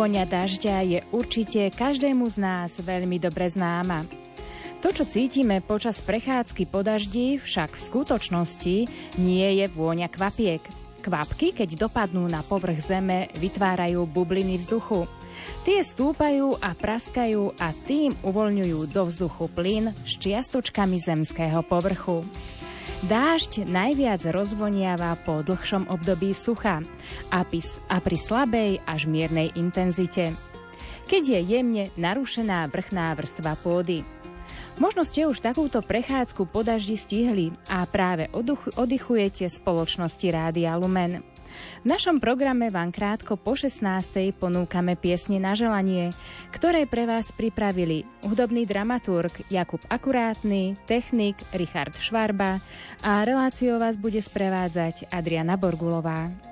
Vôňa dažďa je určite každému z nás veľmi dobre známa. To, čo cítime počas prechádzky po daždi, však v skutočnosti nie je vôňa kvapiek. Kvapky, keď dopadnú na povrch zeme, vytvárajú bubliny vzduchu. Tie stúpajú a praskajú a tým uvoľňujú do vzduchu plyn s čiastočkami zemského povrchu. Dážď najviac rozvoniava po dlhšom období sucha a, pri slabej až miernej intenzite. Keď je jemne narušená vrchná vrstva pôdy. Možno ste už takúto prechádzku po daždi stihli a práve oddychujete spoločnosti Rádia Lumen. V našom programe vám krátko po 16. ponúkame piesne na želanie, ktoré pre vás pripravili hudobný dramaturg Jakub Akurátny, technik Richard Švarba a reláciou vás bude sprevádzať Adriana Borgulová.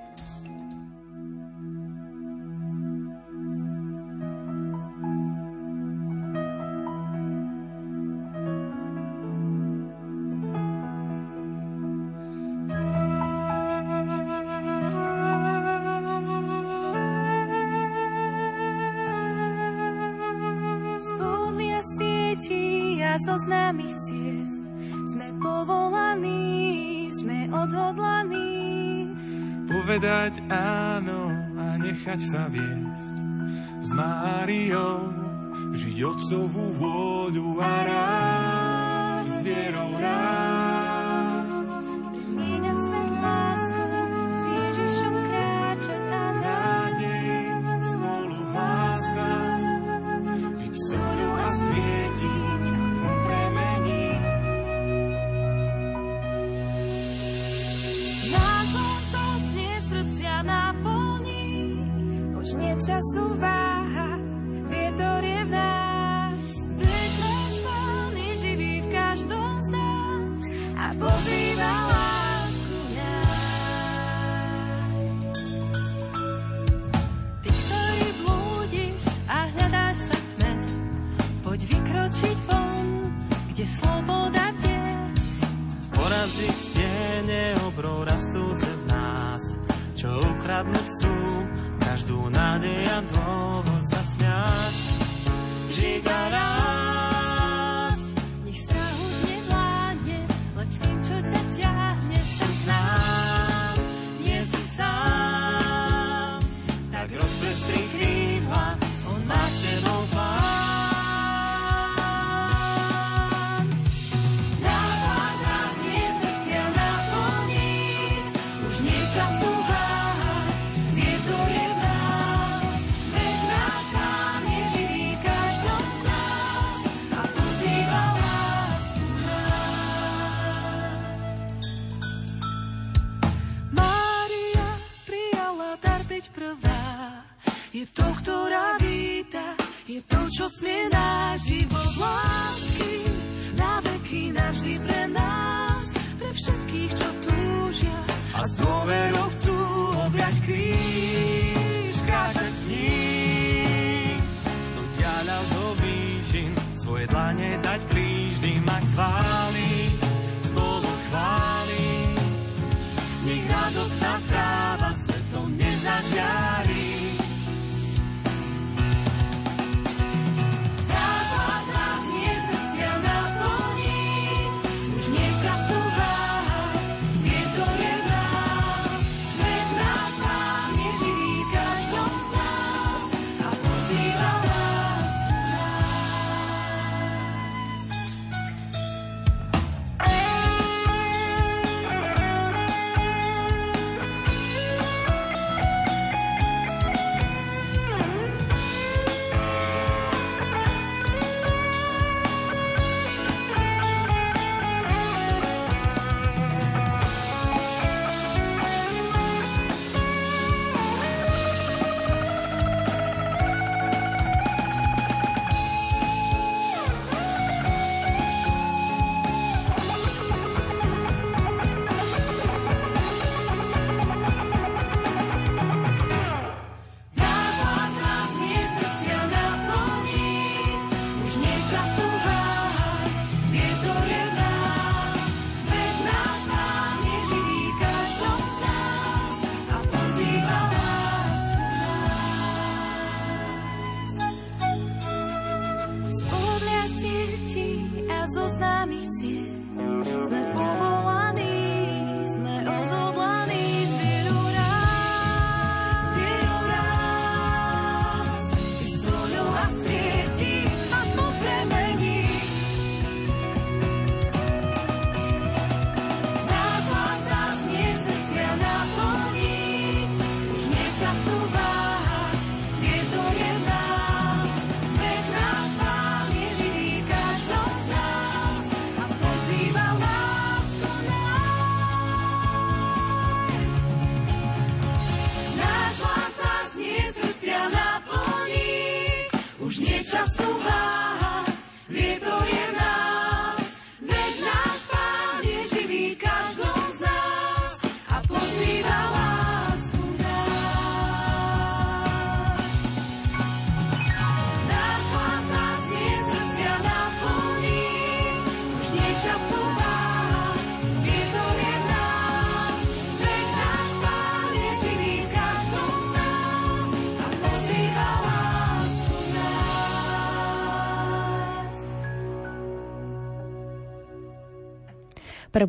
Známych ciest. Sme povolaní, sme odhodlaní. Povedať áno a nechať sa viesť. S Máriou žiť otcovú vôľu a rád s vierou rád. Nás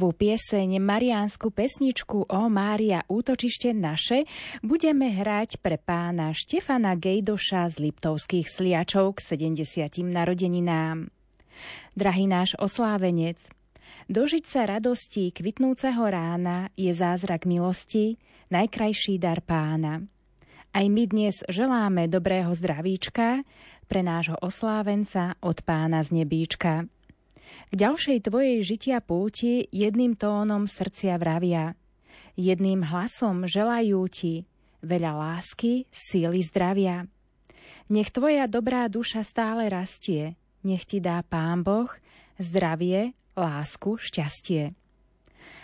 Prvú pieseň Mariánsku pesničku O Mária útočište naše budeme hrať pre pána Štefana Gejdoša z Liptovských sliačov k 70. narodeninám. Drahý náš oslávenec, dožiť sa radosti kvitnúceho rána je zázrak milosti, najkrajší dar pána. Aj my dnes želáme dobrého zdravíčka pre nášho oslávenca od pána z nebíčka. K ďalšej tvojej žitia púti jedným tónom srdcia vravia. Jedným hlasom želajú ti veľa lásky, síly zdravia. Nech tvoja dobrá duša stále rastie, nech ti dá Pán Boh zdravie, lásku, šťastie.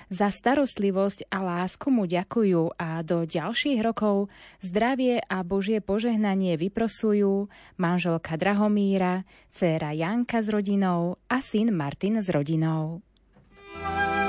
Za starostlivosť a lásku mu ďakujú a do ďalších rokov zdravie a Božie požehnanie vyprosujú manželka Drahomíra, dcéra Janka s rodinou a syn Martin s rodinou. O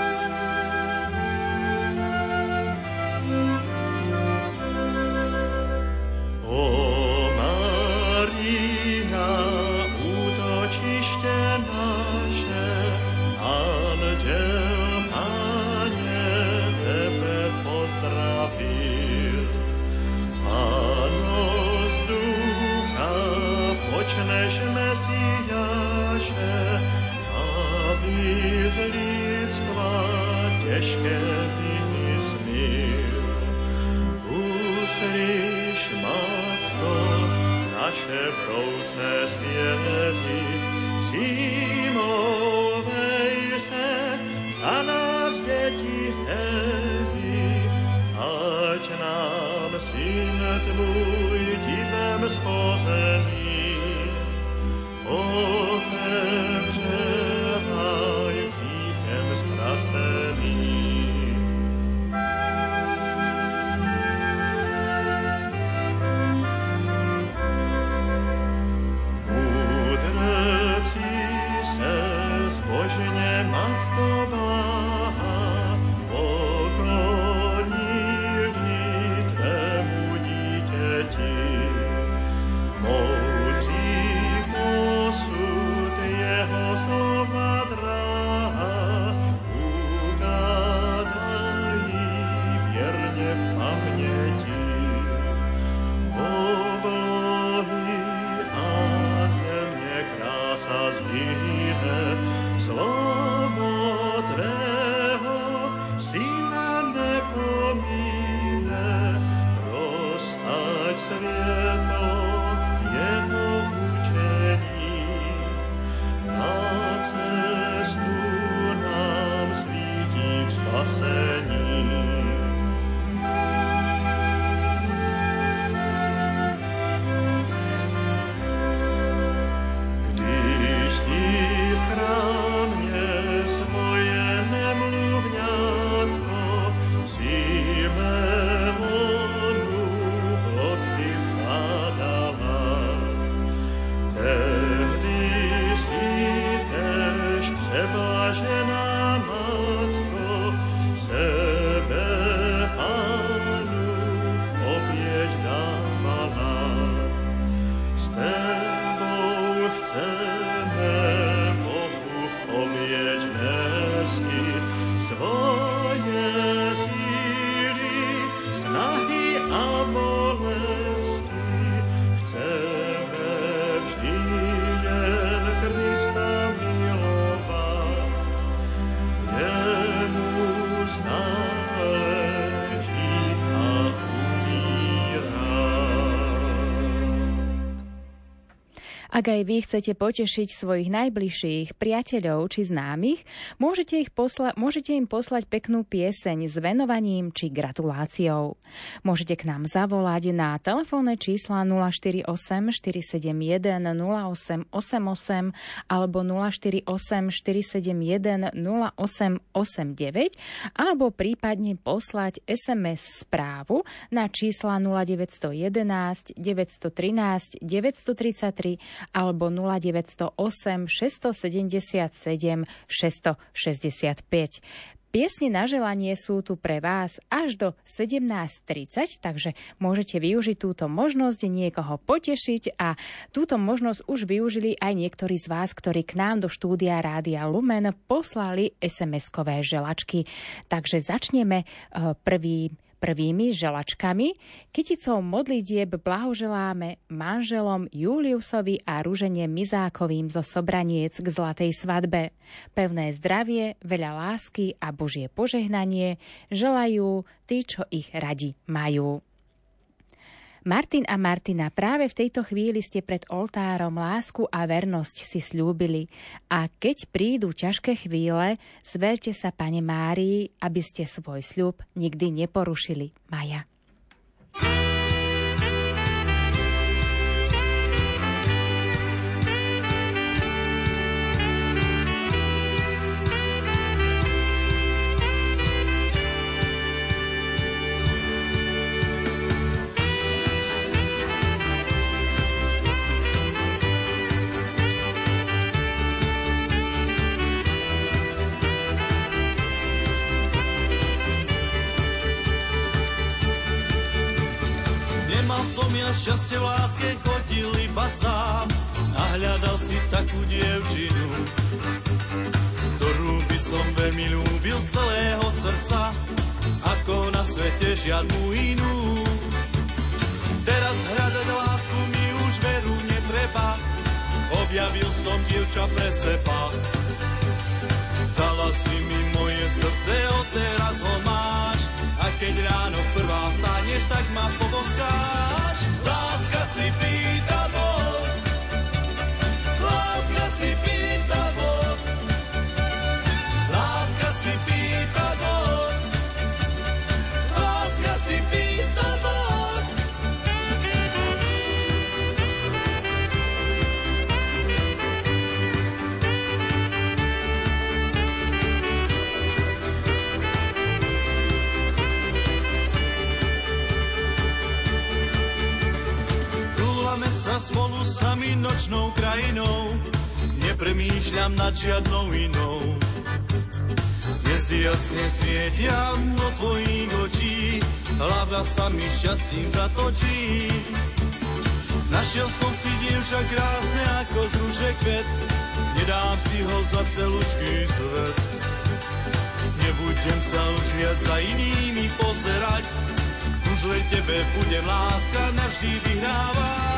Ak aj vy chcete potešiť svojich najbližších priateľov či známych, môžete, ich posla- môžete im poslať peknú pieseň s venovaním či gratuláciou. Môžete k nám zavolať na telefónne čísla 048 471 0888 alebo 048 471 0889 alebo prípadne poslať SMS správu na čísla 0911 913 933 alebo 0908 677 665. Piesne na želanie sú tu pre vás až do 17.30, takže môžete využiť túto možnosť niekoho potešiť a túto možnosť už využili aj niektorí z vás, ktorí k nám do štúdia Rádia Lumen poslali SMS-kové želačky. Takže začneme eh, prvý Prvými želačkami kyticou modlitieb blahoželáme manželom Juliusovi a Ruženie Mizákovým zo Sobraniec k Zlatej svadbe. Pevné zdravie, veľa lásky a Božie požehnanie želajú tí, čo ich radi majú. Martin a Martina, práve v tejto chvíli ste pred oltárom lásku a vernosť si slúbili. A keď prídu ťažké chvíle, zverte sa Pane Márii, aby ste svoj sľub nikdy neporušili. Maja. Na šťastie v láske chodil iba sám a hľadal si takú dievčinu, ktorú by som veľmi ľúbil z celého srdca, ako na svete žiadnu inú. Teraz hľadať lásku mi už veru netreba, objavil som dievča pre seba. Vzala si mi moje srdce, odteraz ho máš, a keď ráno prvá staneš, tak ma poboskáš. Láska sa spolu sami nočnou krajinou, nepremýšľam nad žiadnou inou. Hviezdy jasne svietia do tvojich očí, hlava sa mi šťastím zatočí. Našiel som si dievča krásne ako z rúže kvet, nedám si ho za celúčký svet. Nebudem sa už viac za inými pozerať, už len tebe budem láska navždy vyhrávať.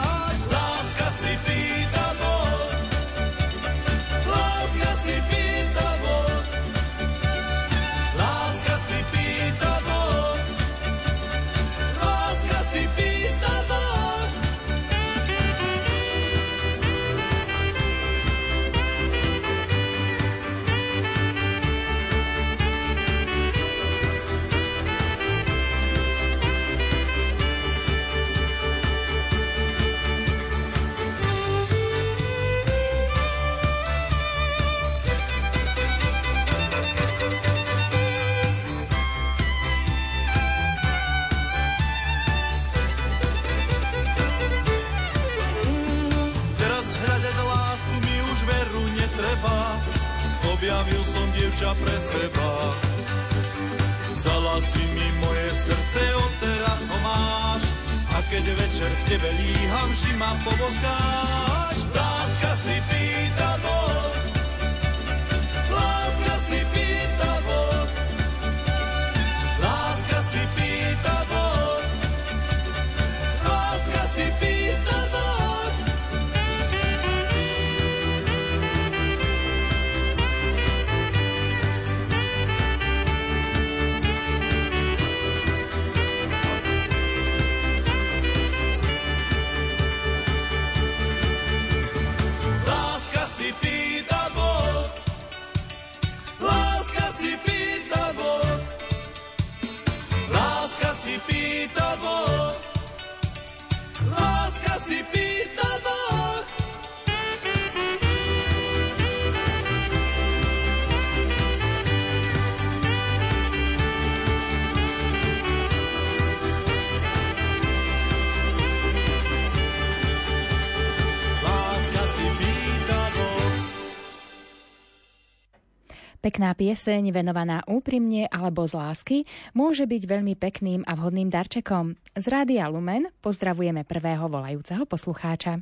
Pekná pieseň venovaná úprimne alebo z lásky môže byť veľmi pekným a vhodným darčekom. Z Rádia Lumen pozdravujeme prvého volajúceho poslucháča.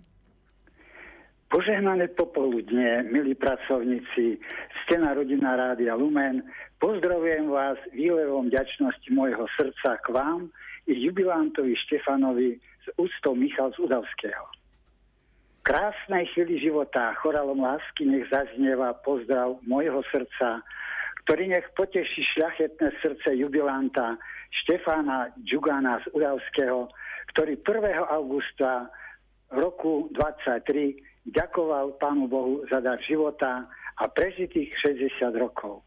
Požehnané popoludne, milí pracovníci, ste na rodina Rádia Lumen. Pozdravujem vás výlevom ďačnosti môjho srdca k vám i jubilantovi Štefanovi z ústou Michal z Udavského krásnej chvíli života choralom lásky nech zaznieva pozdrav môjho srdca, ktorý nech poteší šľachetné srdce jubilanta Štefána Džugana z Udavského, ktorý 1. augusta roku 23 ďakoval Pánu Bohu za dar života a prežitých 60 rokov.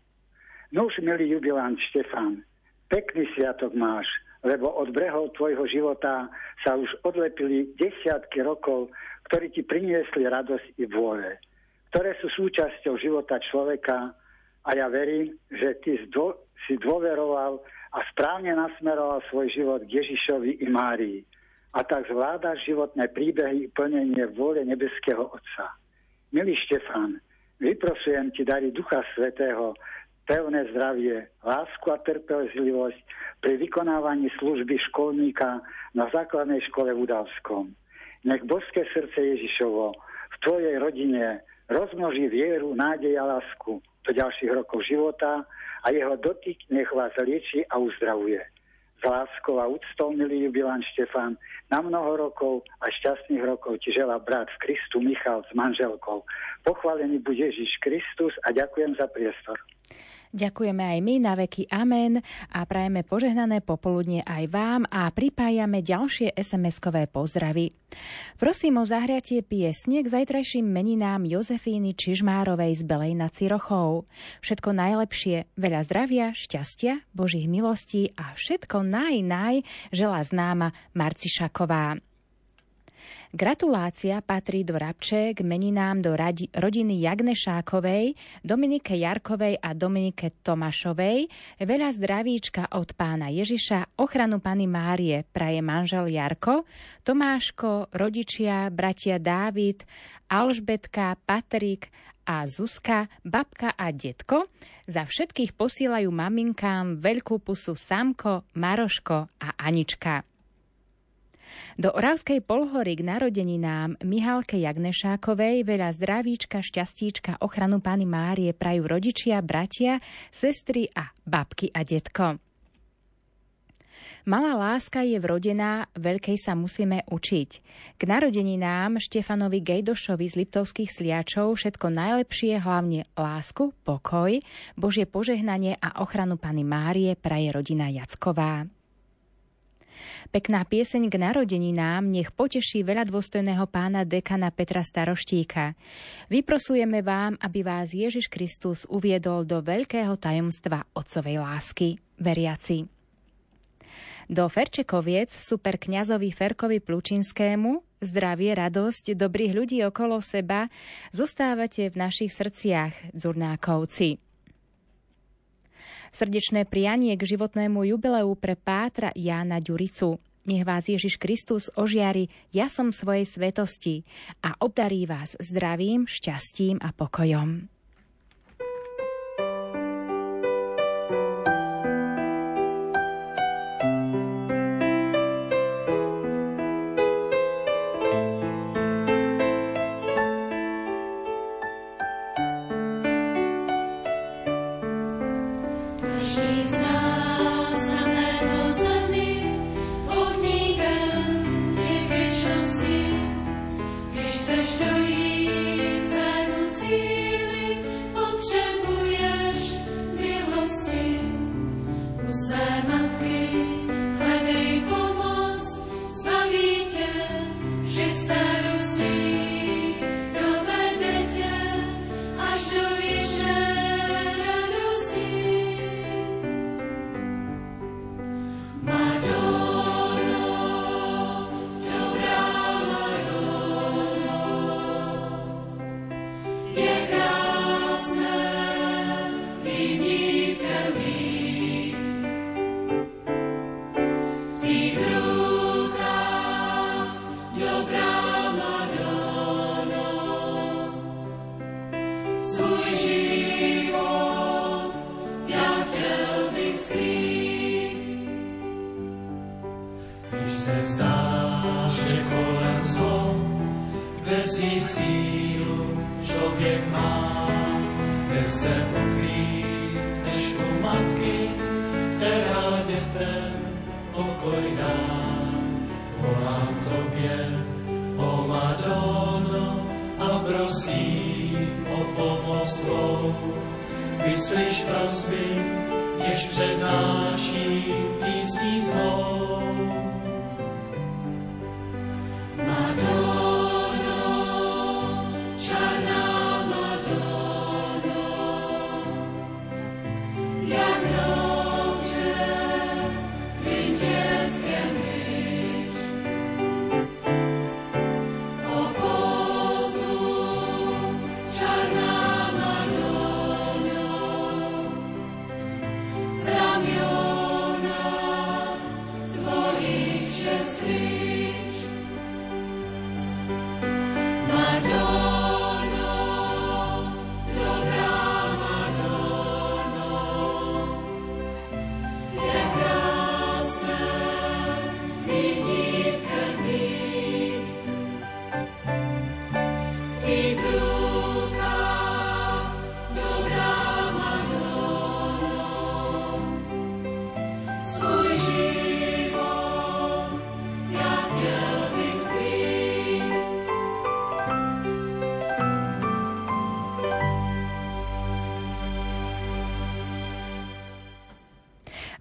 No už, milý jubilant Štefán, pekný sviatok máš, lebo od brehov tvojho života sa už odlepili desiatky rokov ktorí ti priniesli radosť i vôle, ktoré sú súčasťou života človeka a ja verím, že ty si dôveroval a správne nasmeroval svoj život k Ježišovi i Márii a tak zvládaš životné príbehy i plnenie vôle nebeského Otca. Milý Štefán, vyprosujem ti dary Ducha Svetého, pevné zdravie, lásku a trpezlivosť pri vykonávaní služby školníka na základnej škole v Udavskom. Nech boské srdce Ježišovo v tvojej rodine rozmnoží vieru, nádej a lásku do ďalších rokov života a jeho dotyk nech vás lieči a uzdravuje. S láskou a úctou, milý jubilán Štefan, na mnoho rokov a šťastných rokov ti želá brat v Kristu Michal s manželkou. Pochválený bude Ježiš Kristus a ďakujem za priestor. Ďakujeme aj my na veky Amen a prajeme požehnané popoludne aj vám a pripájame ďalšie SMS-kové pozdravy. Prosím o zahriatie piesne k zajtrajším meninám Jozefíny Čižmárovej z Belej nad Cirochou. Všetko najlepšie, veľa zdravia, šťastia, Božích milostí a všetko naj, naj želá známa Marcišaková. Gratulácia patrí do Rabče k meninám do radi, rodiny Jagnešákovej, Dominike Jarkovej a Dominike Tomašovej. Veľa zdravíčka od pána Ježiša, ochranu pani Márie praje manžel Jarko, Tomáško, rodičia, bratia Dávid, Alžbetka, Patrik a Zuzka, babka a detko. Za všetkých posielajú maminkám veľkú pusu Samko, Maroško a Anička. Do Oravskej polhory k narodeninám Mihalke Jagnešákovej veľa zdravíčka, šťastíčka, ochranu Pány Márie prajú rodičia, bratia, sestry a babky a detko. Malá láska je vrodená, veľkej sa musíme učiť. K narodeninám Štefanovi Gejdošovi z Liptovských sliačov všetko najlepšie, hlavne lásku, pokoj, Božie požehnanie a ochranu Pany Márie praje rodina Jacková. Pekná pieseň k narodeninám nech poteší veľa dôstojného pána dekana Petra Staroštíka. Vyprosujeme vám, aby vás Ježiš Kristus uviedol do veľkého tajomstva otcovej lásky, veriaci. Do Ferčekoviec super kňazovi Ferkovi Plučinskému zdravie, radosť, dobrých ľudí okolo seba zostávate v našich srdciach, dzurnákovci. Srdečné prianie k životnému jubileu pre Pátra Jána Ďuricu. Nech vás Ježiš Kristus ožiari jasom svojej svetosti a obdarí vás zdravím, šťastím a pokojom.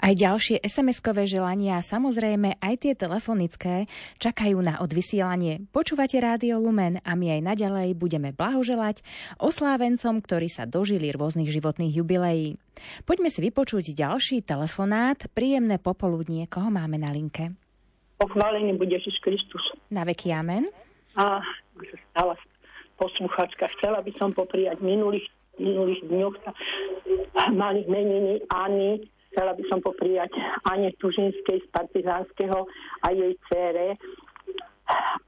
Aj ďalšie SMS-kové želania a samozrejme aj tie telefonické čakajú na odvysielanie. Počúvate Rádio Lumen a my aj naďalej budeme blahoželať oslávencom, ktorí sa dožili rôznych životných jubileí. Poďme si vypočuť ďalší telefonát. Príjemné popoludnie. Koho máme na linke? Pochválený bude Ježiš Kristus. Na veky amen. A stala posluchačka. Chcela by som popriať minulých minulých dňoch mali meniny Ani, Chcela by som popriať Ane Tužinskej z Partizánskeho a jej cére,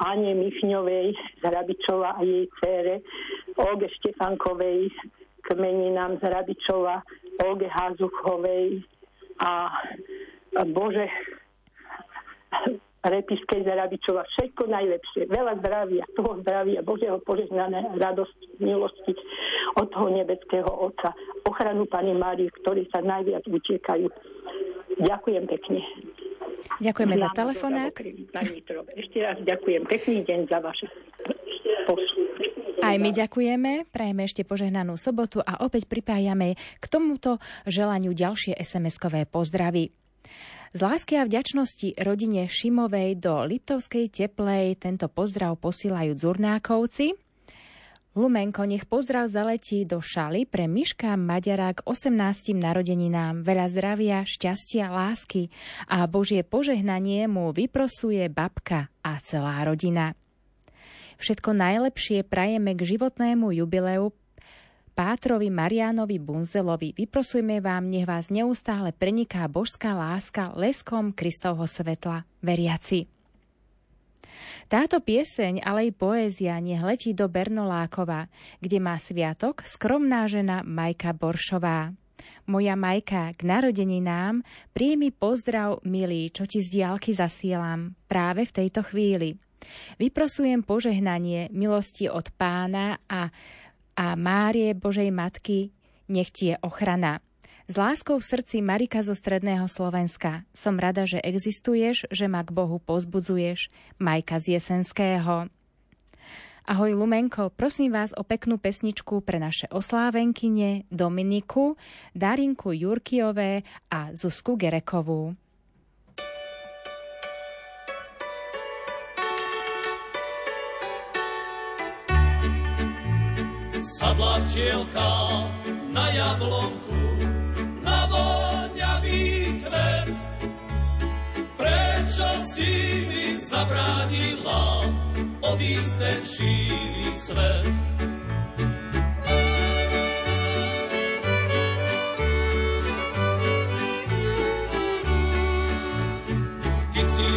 Ane Michňovej z Rabičova a jej cére, Olge Štefankovej k z Rabičova, Olge Hazuchovej a Bože Repiskej Zarabičova. Všetko najlepšie. Veľa zdravia, toho zdravia, Božieho požehnané radosť, milosti od toho nebeského Otca. Ochranu Pani Máriu, ktorí sa najviac utiekajú. Ďakujem pekne. Ďakujeme za telefonát. Ešte raz ďakujem. Pekný deň za vaše aj my ďakujeme, prajeme ešte požehnanú sobotu a opäť pripájame k tomuto želaniu ďalšie SMS-kové pozdravy. Z lásky a vďačnosti rodine Šimovej do Liptovskej teplej tento pozdrav posílajú Zurnákovci. Lumenko, nech pozdrav zaletí do šaly pre Miška Maďara k 18. narodeninám. Veľa zdravia, šťastia, lásky a Božie požehnanie mu vyprosuje babka a celá rodina. Všetko najlepšie prajeme k životnému jubileu Pátrovi Marianovi Bunzelovi. Vyprosujeme vám, nech vás neustále preniká božská láska leskom Kristovho svetla. Veriaci. Táto pieseň, ale aj poézia nech letí do Bernolákova, kde má sviatok skromná žena Majka Boršová. Moja Majka, k narodeninám príjmi pozdrav, milý, čo ti z diálky zasielam práve v tejto chvíli. Vyprosujem požehnanie milosti od pána a a Márie Božej Matky, nech ti je ochrana. S láskou v srdci Marika zo Stredného Slovenska. Som rada, že existuješ, že ma k Bohu pozbudzuješ. Majka z Jesenského. Ahoj Lumenko, prosím vás o peknú pesničku pre naše oslávenkyne Dominiku, Darinku Jurkiové a Zuzku Gerekovú. Sadla včielka na jablonku, na voňavý kvet. Prečo si mi zabránila odísť ten šíri svet? Ty si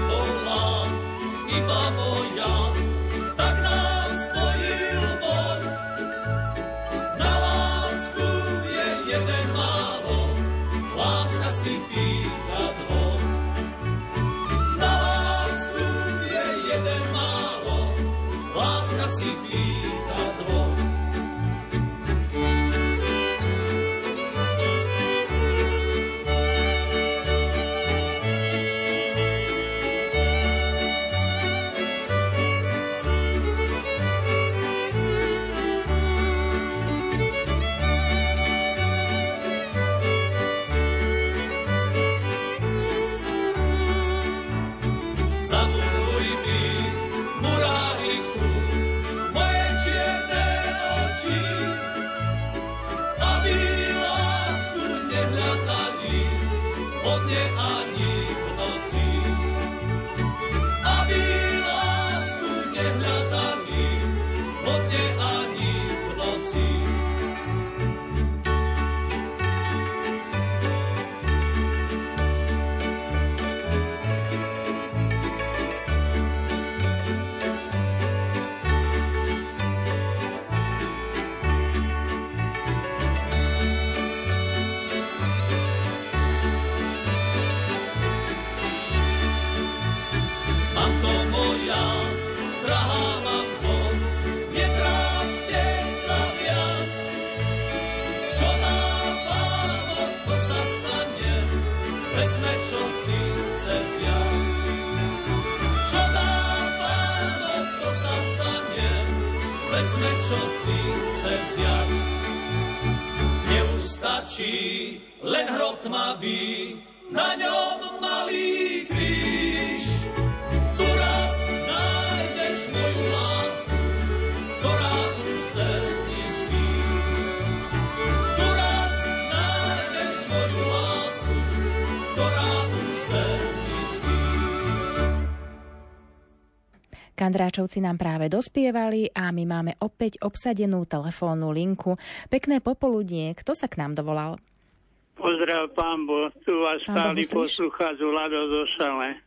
čo si chce vziať. Neustačí len hrob tmavý, na ňom malý kríž. Kandráčovci nám práve dospievali a my máme opäť obsadenú telefónnu linku. Pekné popoludnie, kto sa k nám dovolal? Pozdrav, pán Bo, tu vás stály z Vlado zo Šale.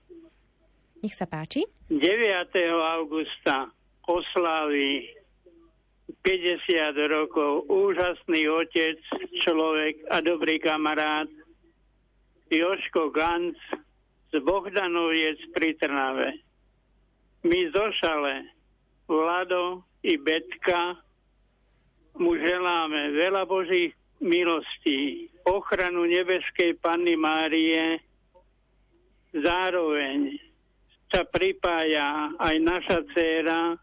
Nech sa páči. 9. augusta oslaví 50 rokov úžasný otec, človek a dobrý kamarát Joško Ganc z Bohdanoviec pri Trnave. My zo Šale, Vlado i Betka mu želáme veľa Božích milostí, ochranu nebeskej Panny Márie, zároveň sa pripája aj naša dcéra,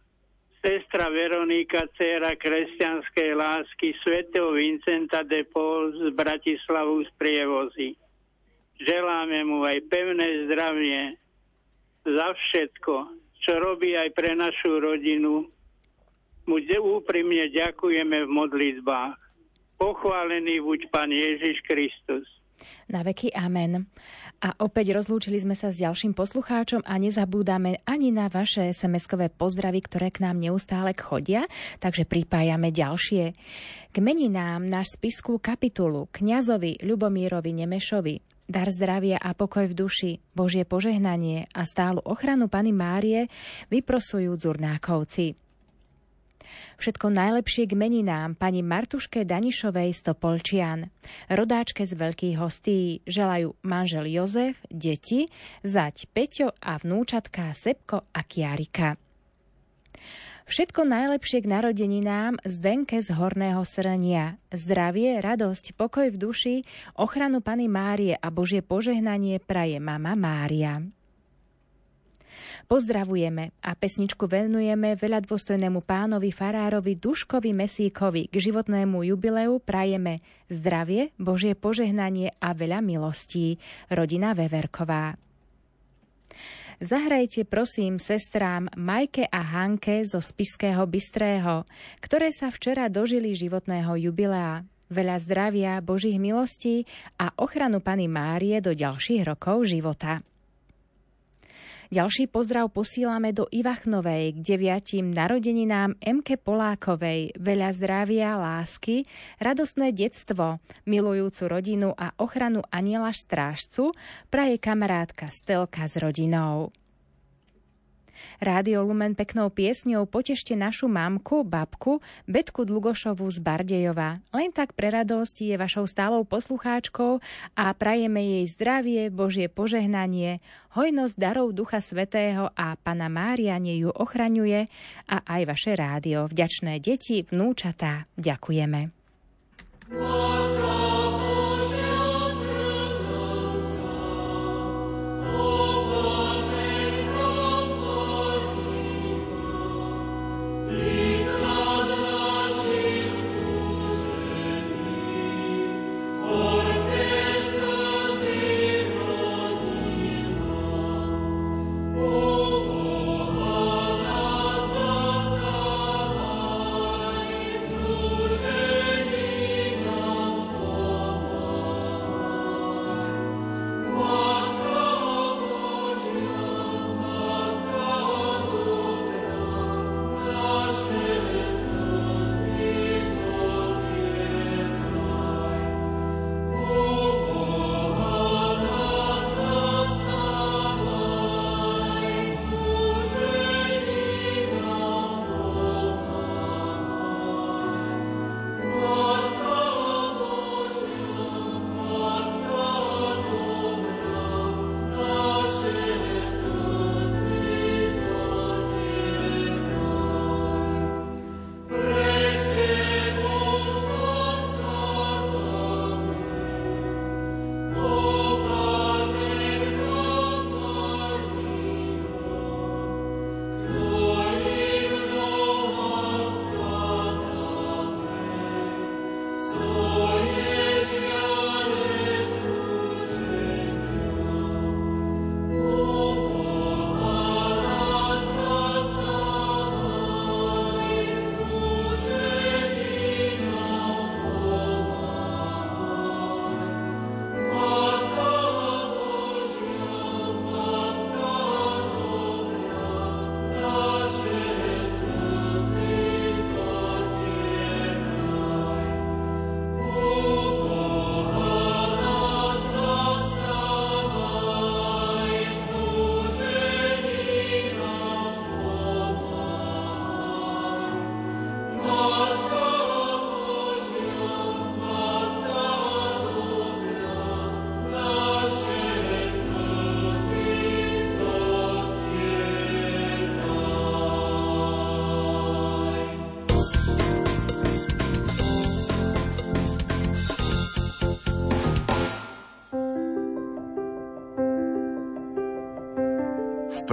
sestra Veronika, dcéra kresťanskej lásky svätého Vincenta de Paul z Bratislavu z Prievozy. Želáme mu aj pevné zdravie za všetko, čo robí aj pre našu rodinu. Mu úprimne ďakujeme v modlitbách. Pochválený buď Pán Ježiš Kristus. Na veky amen. A opäť rozlúčili sme sa s ďalším poslucháčom a nezabúdame ani na vaše SMS-kové pozdravy, ktoré k nám neustále chodia, takže pripájame ďalšie. K meninám náš spiskú kapitulu kňazovi Ľubomírovi Nemešovi dar zdravia a pokoj v duši, Božie požehnanie a stálu ochranu Pany Márie vyprosujú Zurnákovci. Všetko najlepšie k meninám pani Martuške Danišovej z Topolčian. Rodáčke z veľkých hostí želajú manžel Jozef, deti, zať Peťo a vnúčatká Sepko a Kiarika. Všetko najlepšie k narodeninám Zdenke z Horného Srnia. Zdravie, radosť, pokoj v duši, ochranu Pany Márie a Božie požehnanie praje mama Mária. Pozdravujeme a pesničku venujeme veľa dôstojnému pánovi farárovi Duškovi Mesíkovi. K životnému jubileu prajeme zdravie, Božie požehnanie a veľa milostí. Rodina Veverková. Zahrajte prosím sestrám Majke a Hanke zo Spiského Bystrého, ktoré sa včera dožili životného jubilea. Veľa zdravia, Božích milostí a ochranu Pany Márie do ďalších rokov života. Ďalší pozdrav posílame do Ivachnovej k deviatim narodeninám Emke Polákovej. Veľa zdravia, lásky, radostné detstvo, milujúcu rodinu a ochranu aniela strážcu praje kamarátka Stelka s rodinou. Rádio Lumen peknou piesňou potešte našu mamku, babku, Betku Dlugošovú z Bardejova. Len tak pre radosť je vašou stálou poslucháčkou a prajeme jej zdravie, Božie požehnanie, hojnosť darov Ducha Svetého a Pana Mária nej ju ochraňuje a aj vaše rádio. Vďačné deti, vnúčatá, ďakujeme. Suženi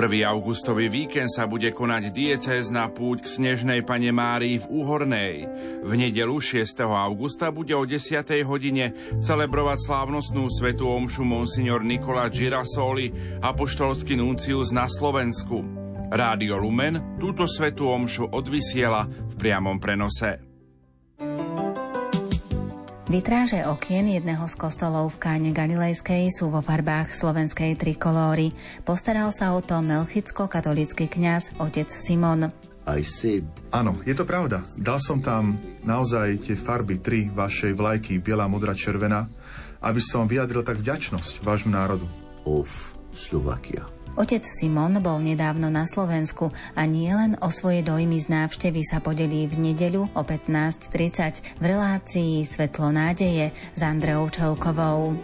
1. augustový víkend sa bude konať diecézna púť k Snežnej Pane Márii v Úhornej. V nedelu 6. augusta bude o 10. hodine celebrovať slávnostnú svetú omšu monsignor Nikola Girasoli, apoštolský nuncius na Slovensku. Rádio Lumen túto svetú omšu odvysiela v priamom prenose. Vytráže okien jedného z kostolov v Káne Galilejskej sú vo farbách slovenskej trikolóry. Postaral sa o to melchicko-katolický kňaz otec Simon. I said... Áno, je to pravda. Dal som tam naozaj tie farby tri vašej vlajky, biela, modra, červená, aby som vyjadril tak vďačnosť vášmu národu. Of Slovakia. Otec Simon bol nedávno na Slovensku a nie len o svoje dojmy z návštevy sa podelí v nedeľu o 15.30 v relácii Svetlo nádeje s Andreou Čelkovou.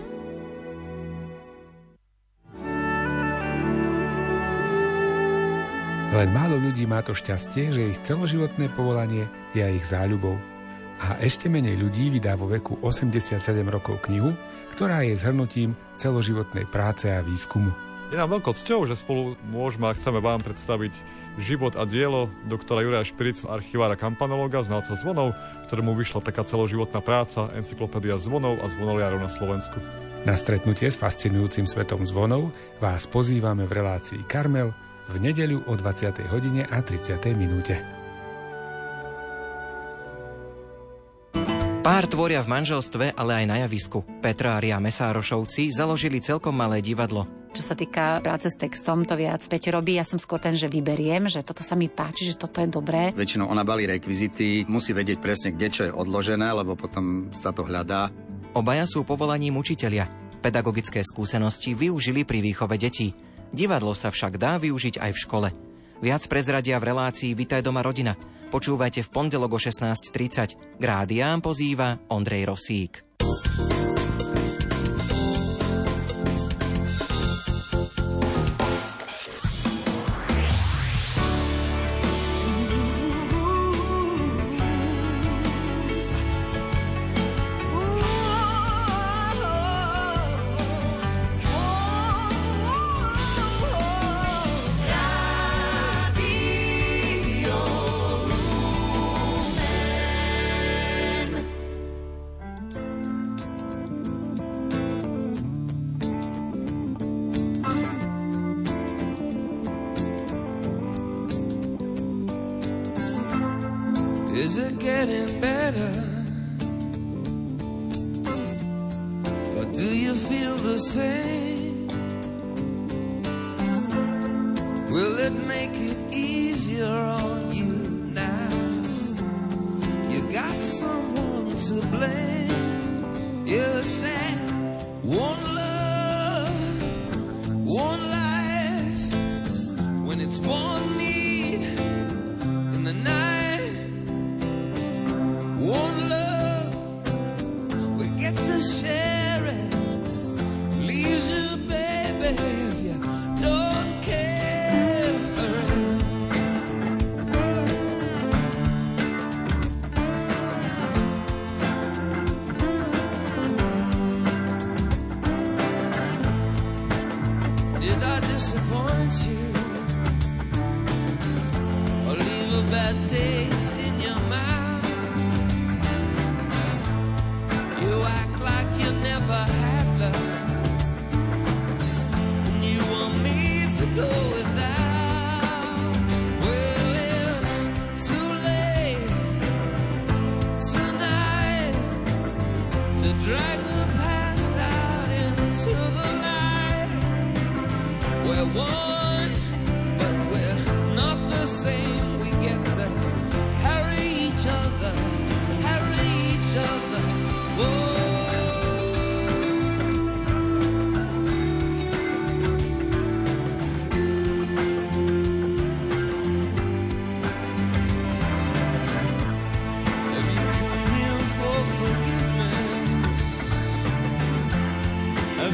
Len málo ľudí má to šťastie, že ich celoživotné povolanie je ich záľubou. A ešte menej ľudí vydá vo veku 87 rokov knihu, ktorá je zhrnutím celoživotnej práce a výskumu. Je nám veľkou cťou, že spolu môžeme a chceme vám predstaviť život a dielo doktora Juraja Špiric, archivára kampanologa, znalca zvonov, ktorému vyšla taká celoživotná práca, encyklopédia zvonov a zvonoliarov na Slovensku. Na stretnutie s fascinujúcim svetom zvonov vás pozývame v relácii Karmel v nedeľu o 20. hodine a 30. minúte. Pár tvoria v manželstve, ale aj na javisku. Petra a Ria Mesárošovci založili celkom malé divadlo. Čo sa týka práce s textom, to viac Peť robí. Ja som skôr ten, že vyberiem, že toto sa mi páči, že toto je dobré. Väčšinou ona balí rekvizity, musí vedieť presne, kde čo je odložené, lebo potom sa to hľadá. Obaja sú povolaním učitelia. Pedagogické skúsenosti využili pri výchove detí. Divadlo sa však dá využiť aj v škole. Viac prezradia v relácii Vitaj doma rodina. Počúvajte v pondelok o 16.30. K rádiám pozýva Ondrej Rosík.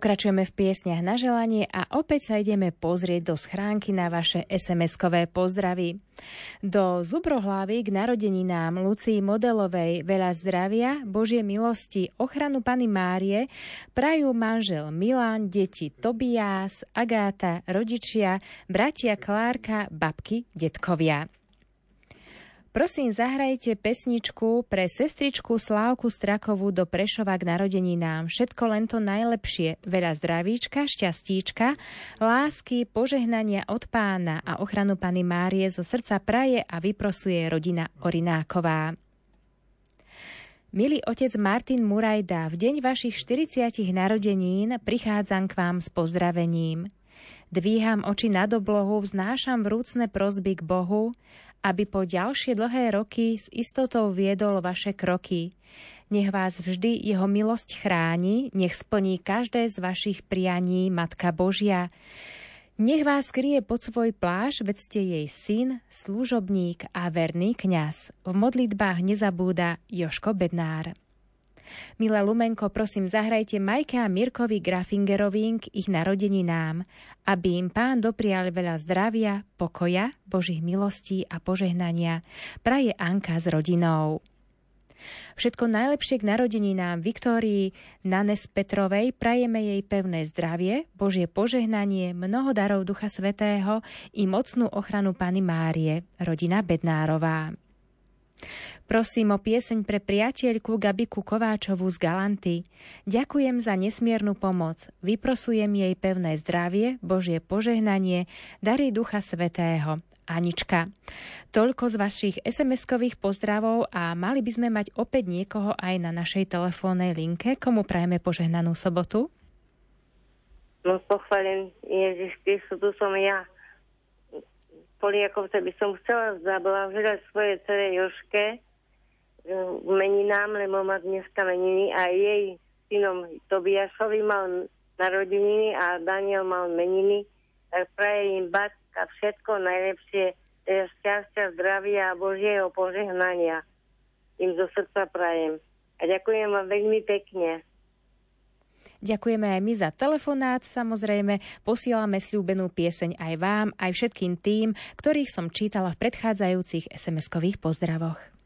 Pokračujeme v piesniach na želanie a opäť sa ideme pozrieť do schránky na vaše SMS-kové pozdravy. Do Zubrohlavy k narodeninám Lucii Modelovej veľa zdravia, Božie milosti, ochranu Pany Márie prajú manžel Milan, deti Tobiás, Agáta, rodičia, bratia Klárka, babky, detkovia. Prosím, zahrajte pesničku pre sestričku Slávku Strakovú do Prešova k narodeninám. Všetko len to najlepšie. Veľa zdravíčka, šťastíčka, lásky, požehnania od pána a ochranu Pany Márie zo srdca praje a vyprosuje rodina Orináková. Milý otec Martin Murajda, v deň vašich 40 narodenín prichádzam k vám s pozdravením. Dvíham oči nad oblohu, vznášam vrúcne prozby k Bohu, aby po ďalšie dlhé roky s istotou viedol vaše kroky. Nech vás vždy jeho milosť chráni, nech splní každé z vašich prianí Matka Božia. Nech vás skrie pod svoj pláž, veď ste jej syn, služobník a verný kňaz. V modlitbách nezabúda Joško Bednár. Milé Lumenko, prosím, zahrajte Majke a Mirkovi Grafingerovým k ich narodeninám, aby im pán doprial veľa zdravia, pokoja, Božích milostí a požehnania. Praje Anka s rodinou. Všetko najlepšie k narodeninám Viktórii Nanes Petrovej prajeme jej pevné zdravie, Božie požehnanie, mnoho darov Ducha Svetého i mocnú ochranu Pany Márie, rodina Bednárová. Prosím o pieseň pre priateľku Gabiku Kováčovú z Galanty. Ďakujem za nesmiernu pomoc. Vyprosujem jej pevné zdravie, Božie požehnanie, dary Ducha Svetého. Anička. Toľko z vašich SMS-kových pozdravov a mali by sme mať opäť niekoho aj na našej telefónnej linke, komu prajeme požehnanú sobotu. No pochválen Ježiš Kristus, tu som ja. Poliakovce by som chcela zablahoželať svoje celé Joške, meninám, lebo má dneska meniny a jej synom Tobiašovi mal narodeniny a Daniel mal meniny, tak praje im batka všetko najlepšie, teda šťastia, zdravia a Božieho požehnania. Im zo srdca prajem. A ďakujem vám veľmi pekne. Ďakujeme aj my za telefonát, samozrejme posielame sľúbenú pieseň aj vám, aj všetkým tým, ktorých som čítala v predchádzajúcich SMS-kových pozdravoch.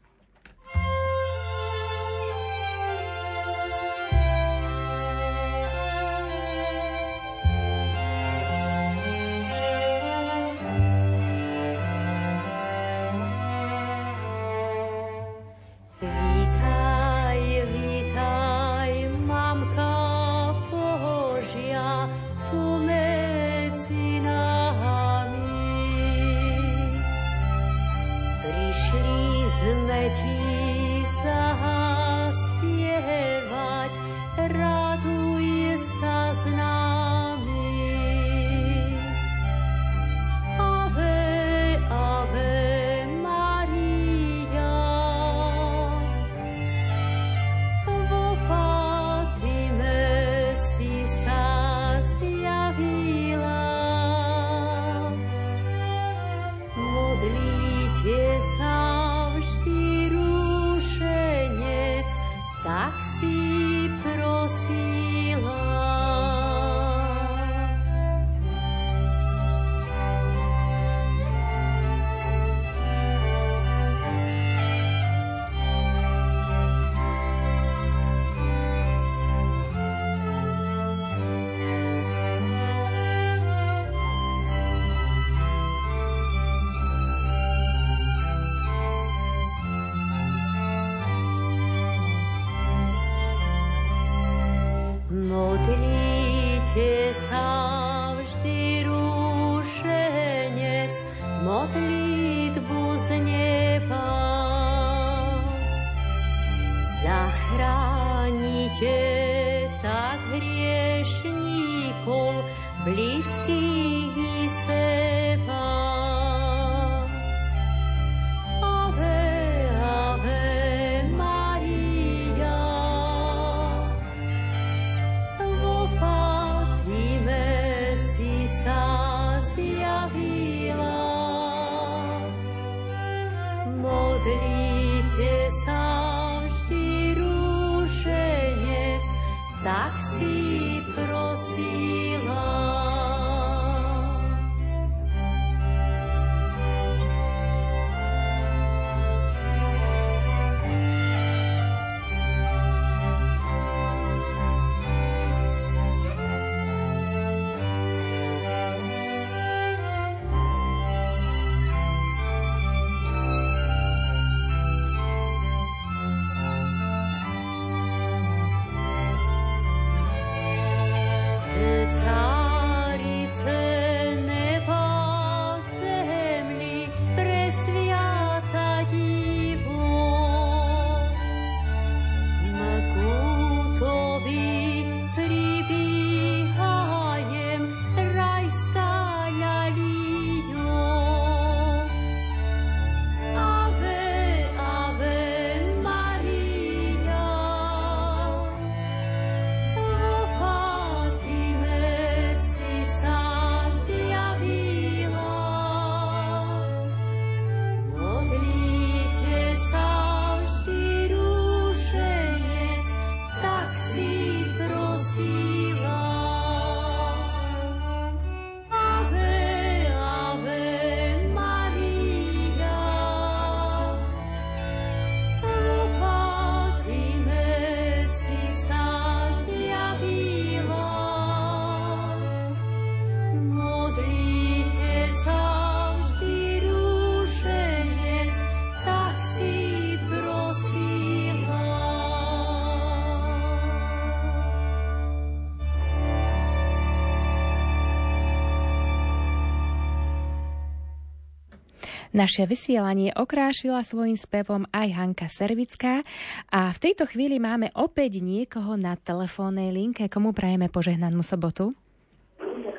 Naše vysielanie okrášila svojim spevom aj Hanka Servická a v tejto chvíli máme opäť niekoho na telefónnej linke. Komu prajeme požehnanú sobotu?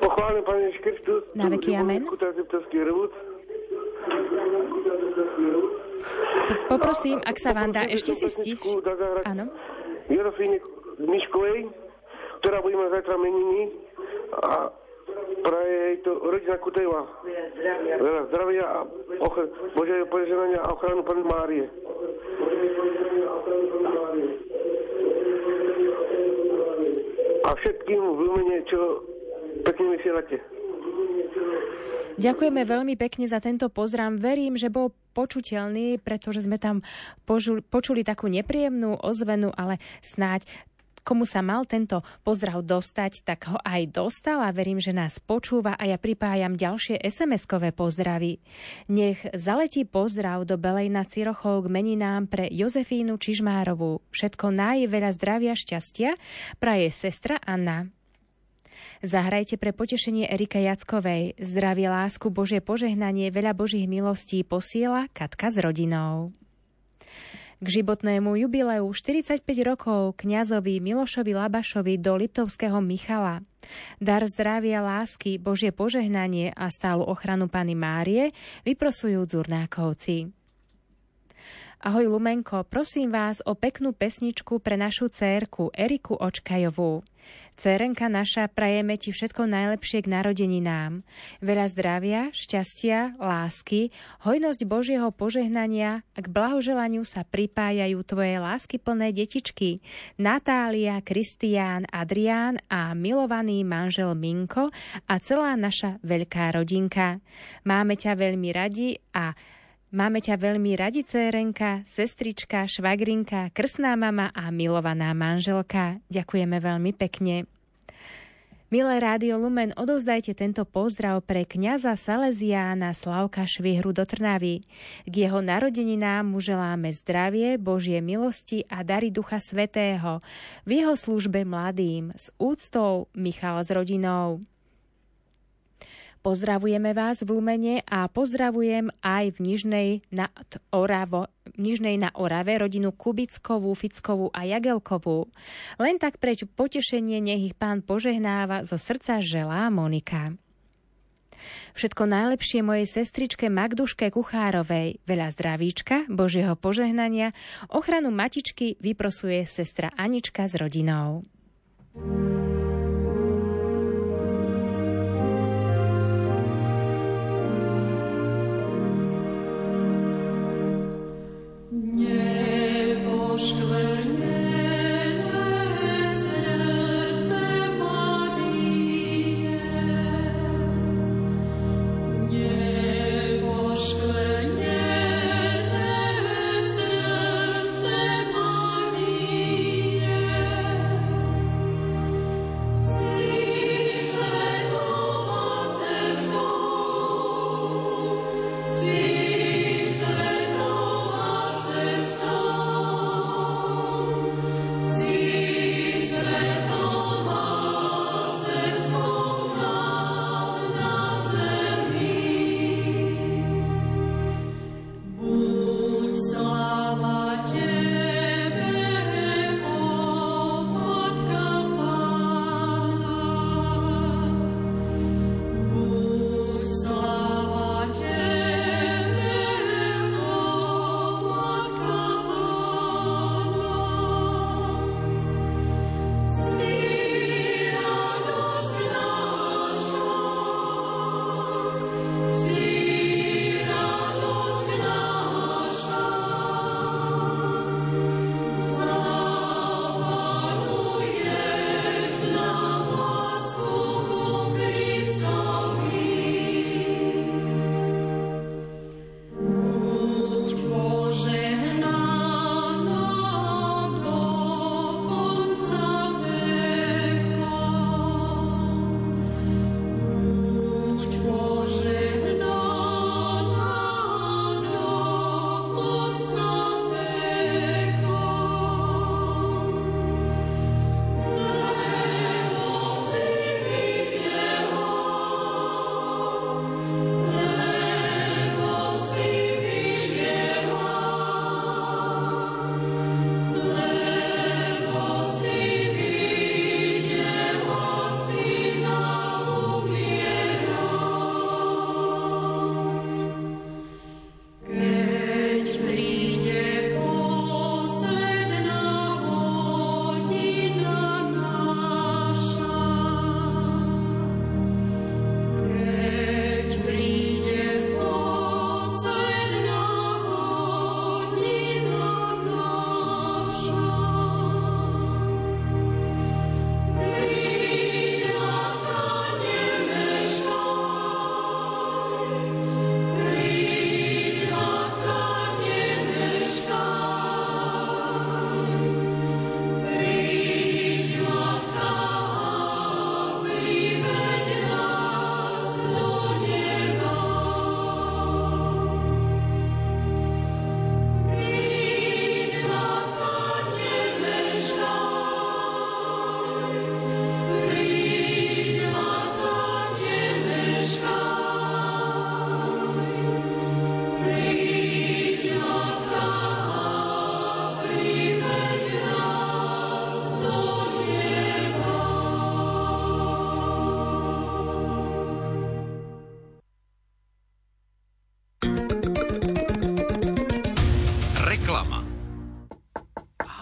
Pochválim Pane Kristus. Na veky amen. Poprosím, ak sa vám dá, ešte si stih. Áno. Jerofíne Miškovej, ktorá bude mať zajtra meniny a praje jej to rodina Kutejva. Veľa zdravia a ochr- Božieho požehnania a ochranu Pane Márie. A všetkým v Lumene, čo pekne vysielate. Ďakujeme veľmi pekne za tento pozdrav. Verím, že bol počuteľný, pretože sme tam počuli takú nepríjemnú ozvenu, ale snáď komu sa mal tento pozdrav dostať, tak ho aj dostal a verím, že nás počúva a ja pripájam ďalšie SMS-kové pozdravy. Nech zaletí pozdrav do Belej na Cirochov k meninám pre Jozefínu Čižmárovú. Všetko najveľa zdravia šťastia praje sestra Anna. Zahrajte pre potešenie Erika Jackovej. Zdravie, lásku, Božie požehnanie, veľa Božích milostí posiela Katka s rodinou. K životnému jubileu 45 rokov kňazovi Milošovi Labašovi do Liptovského Michala. Dar zdravia, lásky, Božie požehnanie a stálu ochranu Pany Márie vyprosujú Zurnákovci. Ahoj Lumenko, prosím vás o peknú pesničku pre našu cérku Eriku Očkajovú. Cérenka naša, prajeme ti všetko najlepšie k narodeninám. Veľa zdravia, šťastia, lásky, hojnosť Božieho požehnania a k blahoželaniu sa pripájajú tvoje lásky plné detičky Natália, Kristián, Adrián a milovaný manžel Minko a celá naša veľká rodinka. Máme ťa veľmi radi a Máme ťa veľmi radi, cérenka, sestrička, švagrinka, krsná mama a milovaná manželka. Ďakujeme veľmi pekne. Milé Rádio Lumen, odovzdajte tento pozdrav pre kňaza Salesiána Slavka Švihru do Trnavy. K jeho narodeninám mu želáme zdravie, Božie milosti a dary Ducha Svetého. V jeho službe mladým s úctou Michal s rodinou. Pozdravujeme vás v Lumene a pozdravujem aj v Nižnej na Oravo, Nižnej na Orave rodinu Kubickovú, Fickovú a Jagelkovú. Len tak preč potešenie nech ich pán požehnáva, zo srdca želá Monika. Všetko najlepšie mojej sestričke Magduške Kuchárovej, veľa zdravíčka, Božieho požehnania, ochranu matičky vyprosuje sestra Anička s rodinou. thank you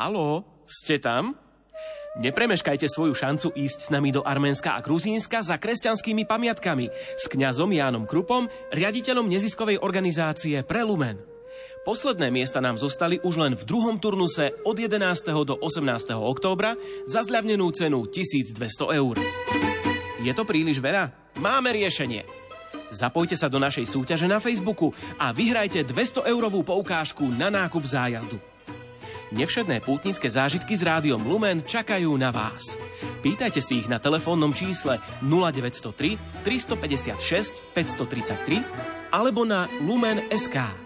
Haló, ste tam? Nepremeškajte svoju šancu ísť s nami do Arménska a Gruzínska za kresťanskými pamiatkami s kňazom Jánom Krupom, riaditeľom neziskovej organizácie Prelumen. Posledné miesta nám zostali už len v druhom turnuse od 11. do 18. októbra za zľavnenú cenu 1200 eur. Je to príliš veľa? Máme riešenie. Zapojte sa do našej súťaže na Facebooku a vyhrajte 200 eurovú poukážku na nákup zájazdu. Nevšedné pútnické zážitky s rádiom Lumen čakajú na vás. Pýtajte si ich na telefónnom čísle 0903 356 533 alebo na lumen.sk.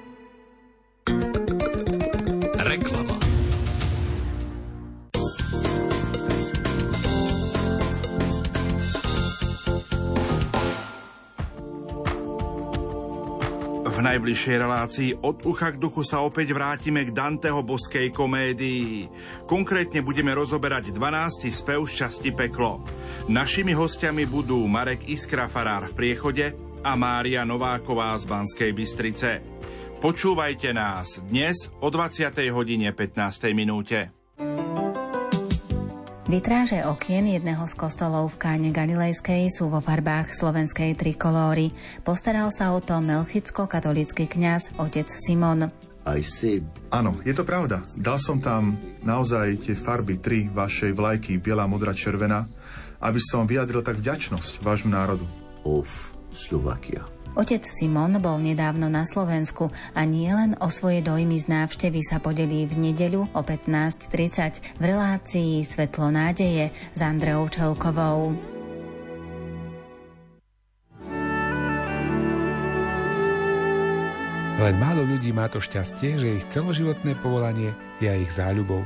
najbližšej relácii od ucha k duchu sa opäť vrátime k Danteho boskej komédii. Konkrétne budeme rozoberať 12. spev z časti Peklo. Našimi hostiami budú Marek Iskra Farár v Priechode a Mária Nováková z Banskej Bystrice. Počúvajte nás dnes o 20. hodine 15. minúte. Vytráže okien jedného z kostolov v Káne Galilejskej sú vo farbách slovenskej trikolóry. Postaral sa o to melchicko-katolický kňaz otec Simon. I said... Áno, je to pravda. Dal som tam naozaj tie farby tri vašej vlajky, biela, modra, červená, aby som vyjadril tak vďačnosť vášmu národu. Of Slovakia. Otec Simon bol nedávno na Slovensku a nie len o svoje dojmy z návštevy sa podelí v nedeľu o 15.30 v relácii Svetlo nádeje s Andreou Čelkovou. Len málo ľudí má to šťastie, že ich celoživotné povolanie je ich záľubou.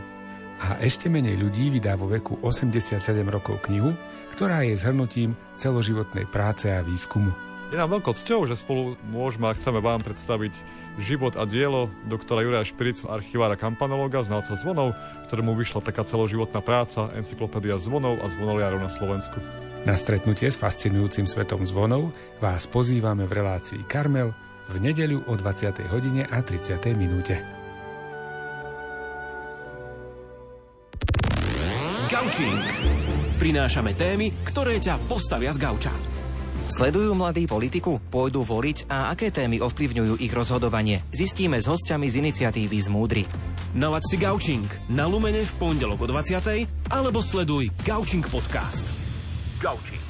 A ešte menej ľudí vydá vo veku 87 rokov knihu, ktorá je zhrnutím celoživotnej práce a výskumu. Je nám veľkou cťou, že spolu môžeme a chceme vám predstaviť život a dielo doktora Juraja Špiricu, archivára kampanológa, znalca zvonov, ktorému vyšla taká celoživotná práca, encyklopédia zvonov a zvonoliarov na Slovensku. Na stretnutie s fascinujúcim svetom zvonov vás pozývame v relácii Karmel v nedeľu o 20. hodine a 30. minúte. Gaučing. Prinášame témy, ktoré ťa postavia z gauča. Sledujú mladí politiku? Pôjdu voliť a aké témy ovplyvňujú ich rozhodovanie? Zistíme s hostiami z iniciatívy z Múdry. Nalaď si Gaučing na Lumene v pondelok o 20. alebo sleduj Gaučing podcast. Gaučing.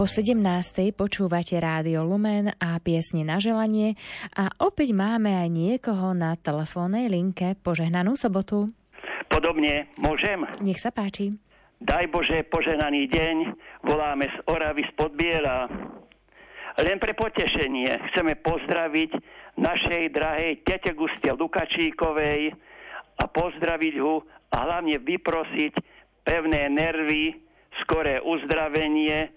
Po 17. počúvate Rádio Lumen a piesne na želanie a opäť máme aj niekoho na telefónnej linke. Požehnanú sobotu. Podobne, môžem? Nech sa páči. Daj Bože, požehnaný deň, voláme z Oravy z Podbiela. Len pre potešenie chceme pozdraviť našej drahej tete Gustie Lukačíkovej a pozdraviť ho a hlavne vyprosiť pevné nervy, skoré uzdravenie,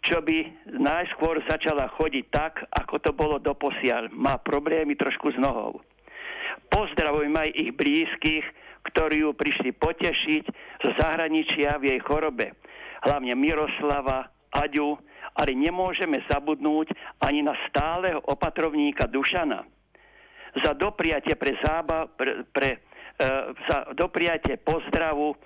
čo by najskôr začala chodiť tak, ako to bolo doposiaľ. Má problémy trošku s nohou. Pozdravujem aj ich blízkych, ktorí ju prišli potešiť zo zahraničia v jej chorobe. Hlavne Miroslava, Aďu, ale nemôžeme zabudnúť ani na stáleho opatrovníka Dušana. Za dopriatie pre, zába, pre, pre E, za dopriate pozdravu.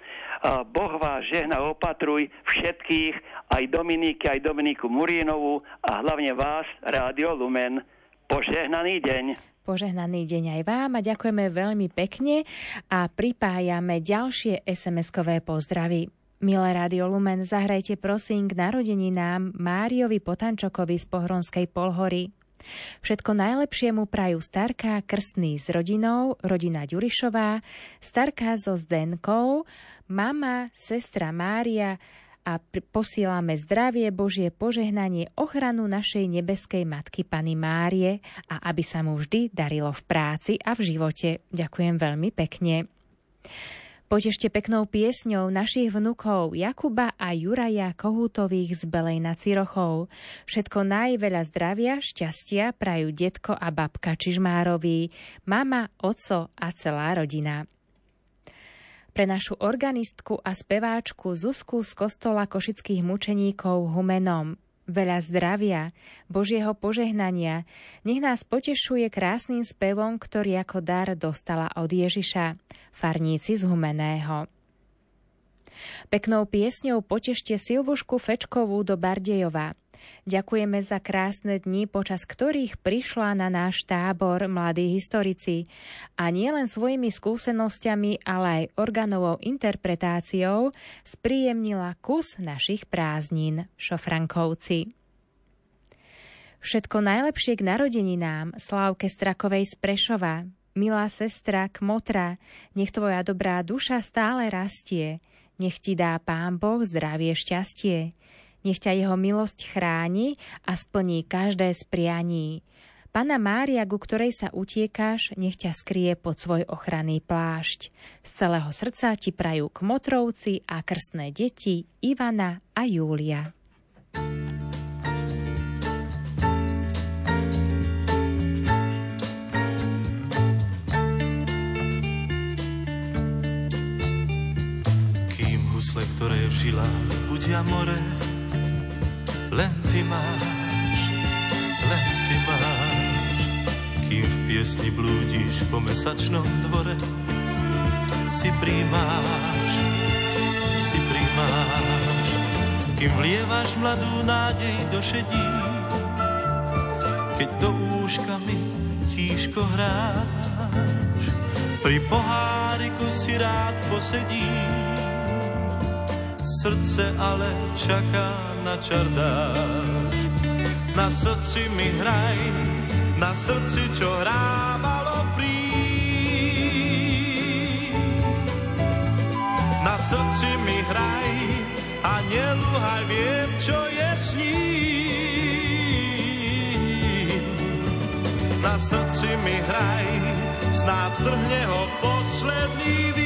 Boh vás žehna opatruj všetkých, aj Dominiky, aj Dominiku Murínovú a hlavne vás, Rádio Lumen. Požehnaný deň. Požehnaný deň aj vám a ďakujeme veľmi pekne a pripájame ďalšie SMS-kové pozdravy. Milé Rádio Lumen, zahrajte prosím k narodeninám Máriovi Potančokovi z Pohronskej Polhory. Všetko najlepšie mu prajú starka krstný s rodinou, rodina Ďurišová, starka so Zdenkou, mama, sestra Mária a posielame zdravie, Božie požehnanie, ochranu našej nebeskej matky Pany Márie a aby sa mu vždy darilo v práci a v živote. Ďakujem veľmi pekne. Potešte peknou piesňou našich vnukov Jakuba a Juraja Kohútových z Belej na Cirochov. Všetko najveľa zdravia, šťastia prajú detko a babka Čižmárovi, mama, oco a celá rodina. Pre našu organistku a speváčku Zuzku z kostola košických mučeníkov Humenom veľa zdravia, Božieho požehnania. Nech nás potešuje krásnym spevom, ktorý ako dar dostala od Ježiša, farníci z Humeného. Peknou piesňou potešte Silvušku Fečkovú do Bardejova. Ďakujeme za krásne dni, počas ktorých prišla na náš tábor mladí historici a nielen svojimi skúsenosťami, ale aj organovou interpretáciou spríjemnila kus našich prázdnin, šofrankovci. Všetko najlepšie k narodeninám Slávke Strakovej z Prešova, milá sestra Kmotra, nech tvoja dobrá duša stále rastie, nech ti dá Pán Boh zdravie šťastie. Nech ťa jeho milosť chráni a splní každé z prianí. Pana Mária, ku ktorej sa utiekáš, nech ťa skrie pod svoj ochranný plášť. Z celého srdca ti prajú kmotrovci a krstné deti Ivana a Júlia. Kým husle, ktoré v žilách budia more, len ty máš, len ty máš. Kým v piesni blúdiš po mesačnom dvore. Si príjmáš, si príjmáš, kým vlievaš mladú nádej do šedí, keď do úška mi tížko hráš, pri poháriku si rád posedí, srdce ale čaká na čardáš, na srdci mi hraj, na srdci, čo hrávalo prí. Na srdci mi hraj a nelúhaj, viem, čo je s ním. Na srdci mi hraj, snáď strhne ho posledný vír,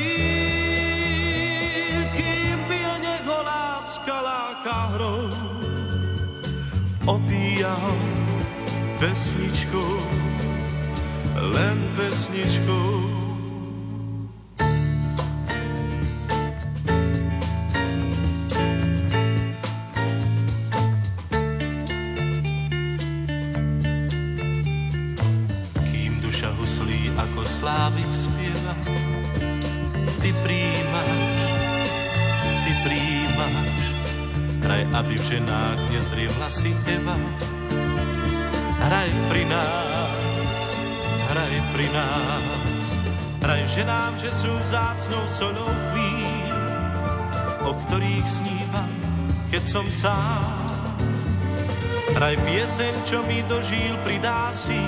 hrou, opíja ho pesničkou, len pesničkou. Aby v ženách nezdrievla si Eva Hraj pri nás, hraj pri nás, hraj ženám, že sú vzácnou solou chvíľ, o ktorých snívam, keď som sám. Hraj pieseň, čo mi do žíl pridá si,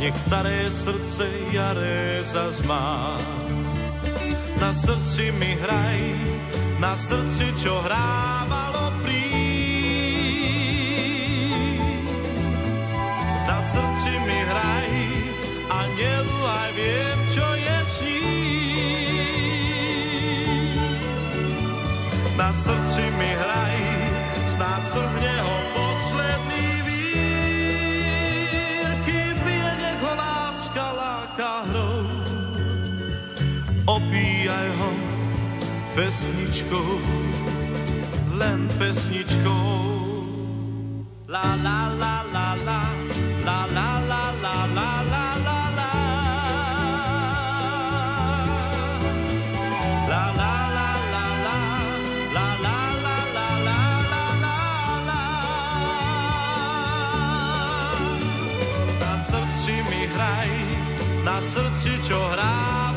nech staré srdce jaré zazmá. Na srdci mi hraj, na srdci, čo hrávalo srdci mi hraj, anielu aj viem, čo je s ním. Na srdci mi hraj, snáď strhne ho posledný pesničkou, len pesničkou. La la la la la la la la la la la la la La la Na srdci hraj, čo hrávalo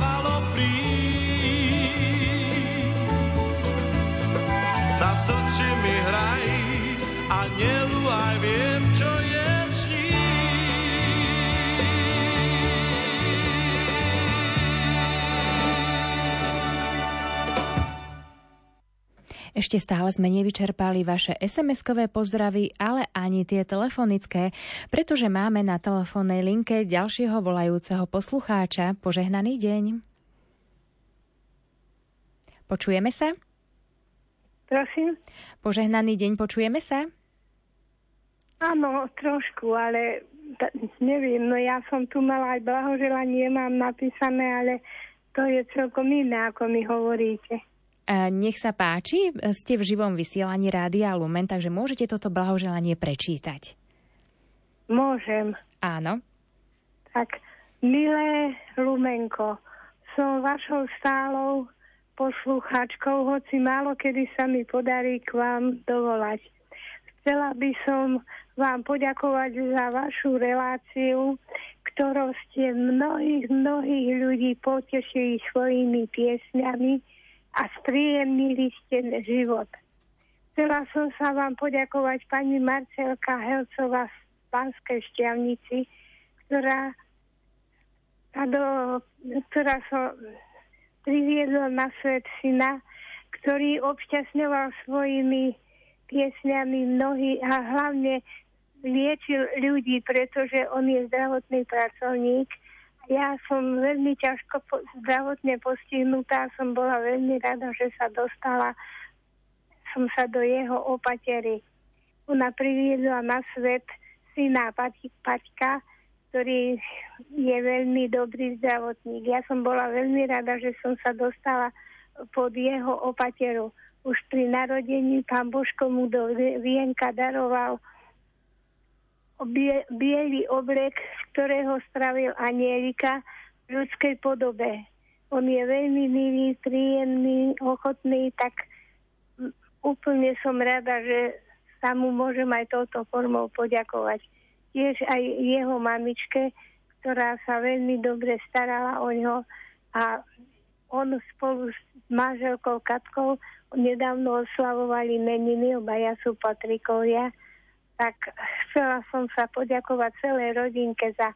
Na srdci mi hraj, a aj viem, čo je s Ešte stále sme nevyčerpali vaše SMS-kové pozdravy, ale ani tie telefonické, pretože máme na telefónnej linke ďalšieho volajúceho poslucháča. Požehnaný deň. Počujeme sa? Prosím? Požehnaný deň, počujeme sa? Áno, trošku, ale t- neviem, no ja som tu mala aj blahoželanie, mám napísané, ale to je celkom iné, ako mi hovoríte. Nech sa páči, ste v živom vysielaní Rádia Lumen, takže môžete toto blahoželanie prečítať. Môžem. Áno. Tak, milé Lumenko, som vašou stálou poslucháčkou, hoci málo kedy sa mi podarí k vám dovolať. Chcela by som vám poďakovať za vašu reláciu, ktorou ste mnohých, mnohých ľudí potešili svojimi piesňami, a spríjemnili ste život. Chcela som sa vám poďakovať pani Marcelka Helcová z Pánskej šťavnici, ktorá, ktorá so priviedla na svet syna, ktorý obšťastňoval svojimi piesňami mnohí a hlavne liečil ľudí, pretože on je zdravotný pracovník. Ja som veľmi ťažko po, zdravotne postihnutá, som bola veľmi rada, že sa dostala som sa do jeho opatery. Ona priviedla na svet syna Paťka, ktorý je veľmi dobrý zdravotník. Ja som bola veľmi rada, že som sa dostala pod jeho opateru. Už pri narodení pán Božko mu do vienka daroval bie, biely oblek, z ktorého spravil anielika v ľudskej podobe. On je veľmi milý, príjemný, ochotný, tak úplne som rada, že sa mu môžem aj touto formou poďakovať tiež aj jeho mamičke, ktorá sa veľmi dobre starala o ňo a on spolu s manželkou Katkou nedávno oslavovali meniny, obaja sú Patrikovia, tak chcela som sa poďakovať celej rodinke za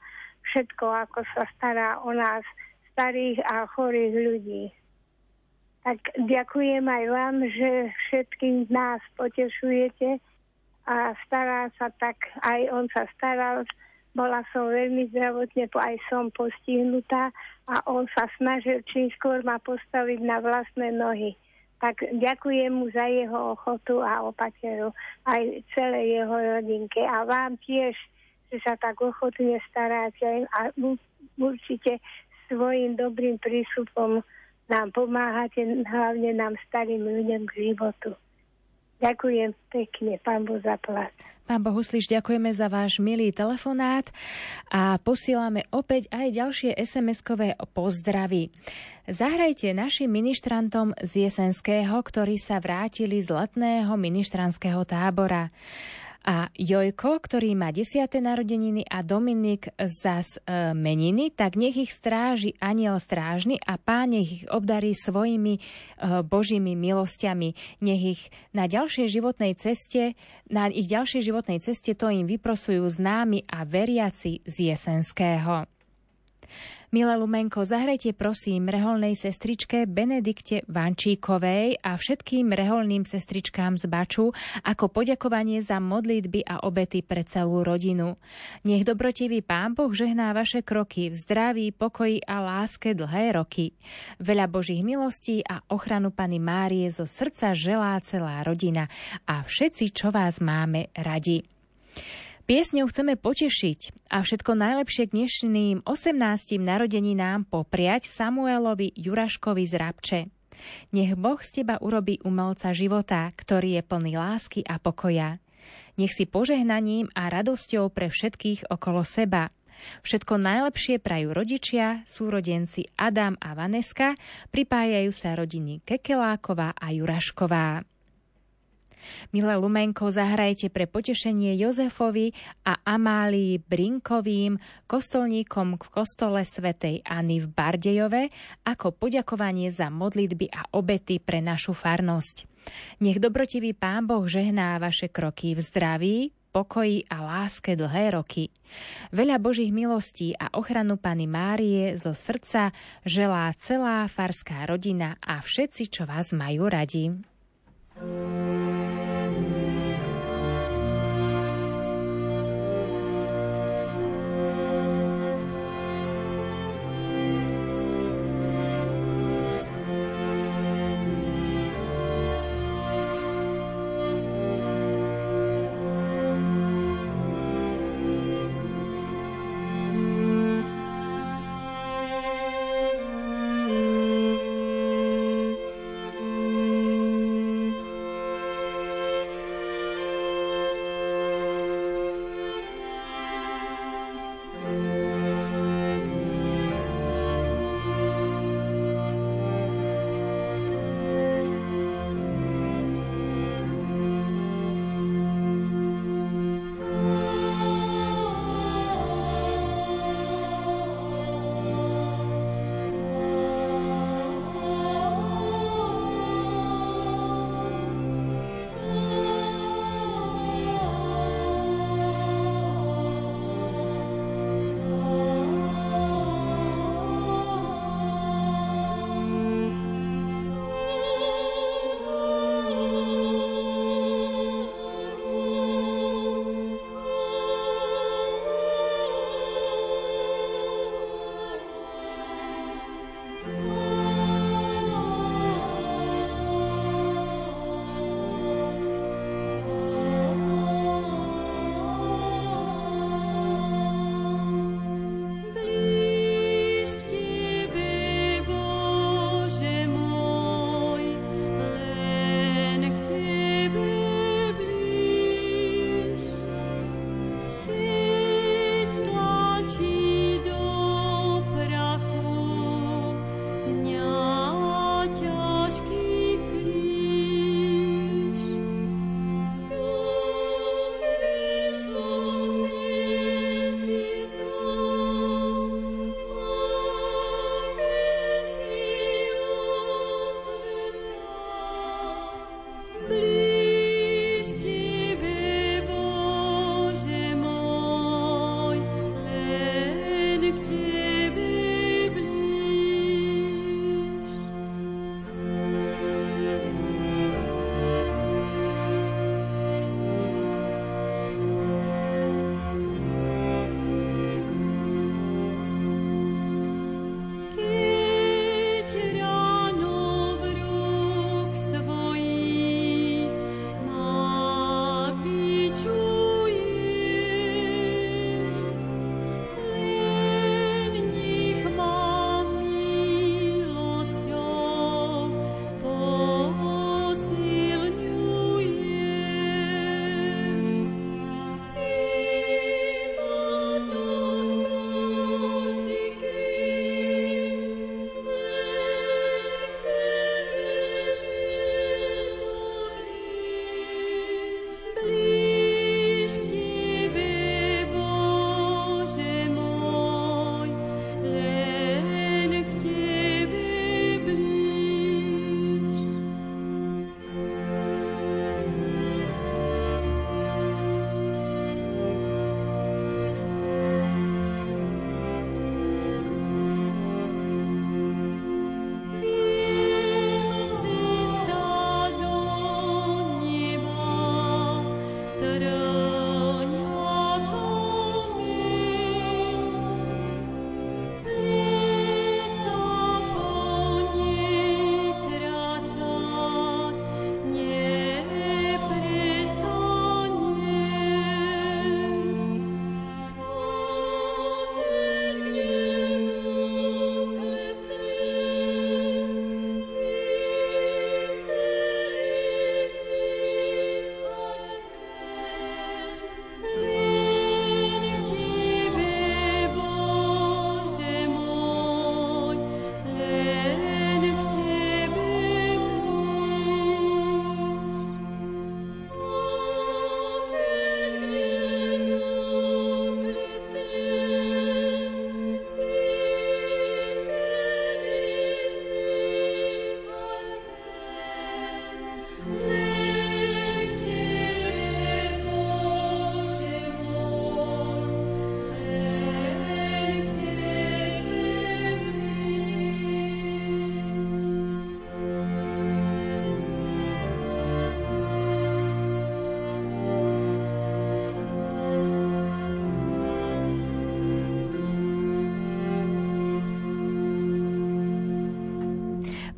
všetko, ako sa stará o nás, starých a chorých ľudí. Tak ďakujem aj vám, že všetkým nás potešujete a stará sa tak, aj on sa staral, bola som veľmi zdravotne, aj som postihnutá a on sa snažil čím skôr ma postaviť na vlastné nohy. Tak ďakujem mu za jeho ochotu a opateru, aj celej jeho rodinke a vám tiež, že sa tak ochotne staráte a určite svojim dobrým prístupom nám pomáhate, hlavne nám starým ľuďom k životu. Ďakujem pekne, pán Boh zaplať. Pán Bohuslíš, ďakujeme za váš milý telefonát a posielame opäť aj ďalšie SMS-kové pozdravy. Zahrajte našim ministrantom z Jesenského, ktorí sa vrátili z letného ministranského tábora. A Jojko, ktorý má 10. narodeniny a Dominik zas e, meniny, tak nech ich stráži aniel strážny a pán nech ich obdarí svojimi e, božími milosťami. Nech ich na ďalšej životnej ceste, na ich ďalšej životnej ceste to im vyprosujú známi a veriaci z Jesenského. Milé Lumenko, zahrajte prosím reholnej sestričke Benedikte Vančíkovej a všetkým reholným sestričkám z Baču ako poďakovanie za modlitby a obety pre celú rodinu. Nech dobrotivý Pán Boh žehná vaše kroky v zdraví, pokoji a láske dlhé roky. Veľa Božích milostí a ochranu Pany Márie zo srdca želá celá rodina a všetci, čo vás máme radi. Piesňou chceme potešiť a všetko najlepšie k dnešným 18. narodeninám popriať Samuelovi Juraškovi z Rabče. Nech Boh z teba urobí umelca života, ktorý je plný lásky a pokoja. Nech si požehnaním a radosťou pre všetkých okolo seba. Všetko najlepšie prajú rodičia, súrodenci Adam a Vaneska, pripájajú sa rodiny Kekeláková a Jurašková. Milé Lumenko, zahrajte pre potešenie Jozefovi a Amálii Brinkovým, kostolníkom v kostole svätejAny v Bardejove, ako poďakovanie za modlitby a obety pre našu farnosť. Nech dobrotivý Pán Boh žehná vaše kroky v zdraví, pokoji a láske dlhé roky. Veľa Božích milostí a ochranu Pany Márie zo srdca želá celá farská rodina a všetci, čo vás majú radi.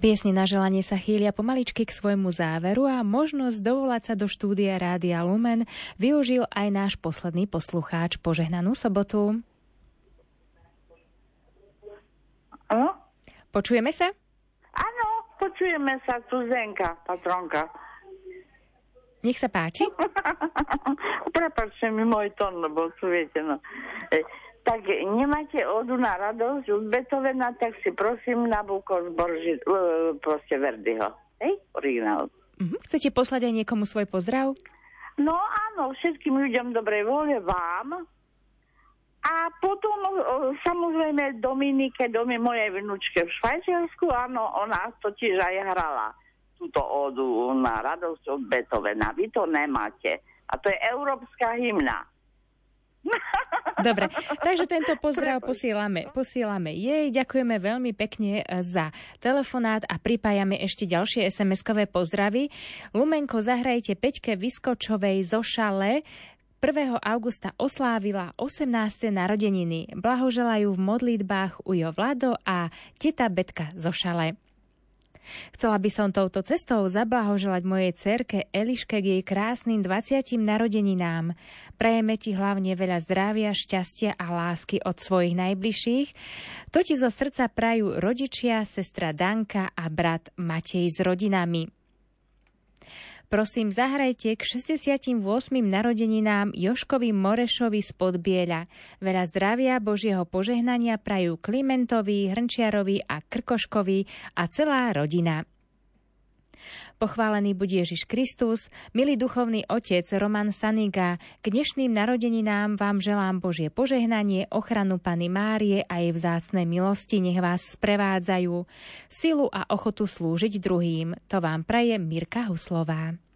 Piesne na želanie sa chýlia pomaličky k svojmu záveru a možnosť dovolať sa do štúdia Rádia Lumen využil aj náš posledný poslucháč. Požehnanú sobotu. Áno? Počujeme sa? Áno, počujeme sa, tu Zenka, patronka. Nech sa páči. Prepačte mi môj tón, lebo tu viete, no. E, tak nemáte odu na radosť od Beethovena, tak si prosím Nabucco zborži, uh, proste Verdiho. Hej, originál. Uh-huh. Chcete poslať aj niekomu svoj pozdrav? No áno, všetkým ľuďom dobrej vôle vám. A potom uh, samozrejme Dominike, domy mojej vnúčke v Švajčiarsku, áno, ona totiž aj hrala túto odu na radosť od Beethovena. Vy to nemáte. A to je európska hymna. Dobre, takže tento pozdrav posielame, posielame jej. Ďakujeme veľmi pekne za telefonát a pripájame ešte ďalšie SMS-kové pozdravy. Lumenko, zahrajte Peťke Vyskočovej zo Šale. 1. augusta oslávila 18. narodeniny. Blahoželajú v modlitbách Ujo Vlado a teta Betka zo Šale. Chcela by som touto cestou zablahoželať mojej cerke Eliške k jej krásnym 20. narodeninám. Prejeme ti hlavne veľa zdravia, šťastia a lásky od svojich najbližších. To ti zo srdca prajú rodičia, sestra Danka a brat Matej s rodinami. Prosím, zahrajte k 68. narodeninám Joškovi Morešovi z Podbieľa. Veľa zdravia, Božieho požehnania prajú Klimentovi, Hrnčiarovi a Krkoškovi a celá rodina. Pochválený bude Ježiš Kristus, milý duchovný otec Roman Saniga, k dnešným narodeninám vám želám Božie požehnanie, ochranu Pany Márie a jej vzácne milosti, nech vás sprevádzajú, silu a ochotu slúžiť druhým. To vám praje Mirka Huslová.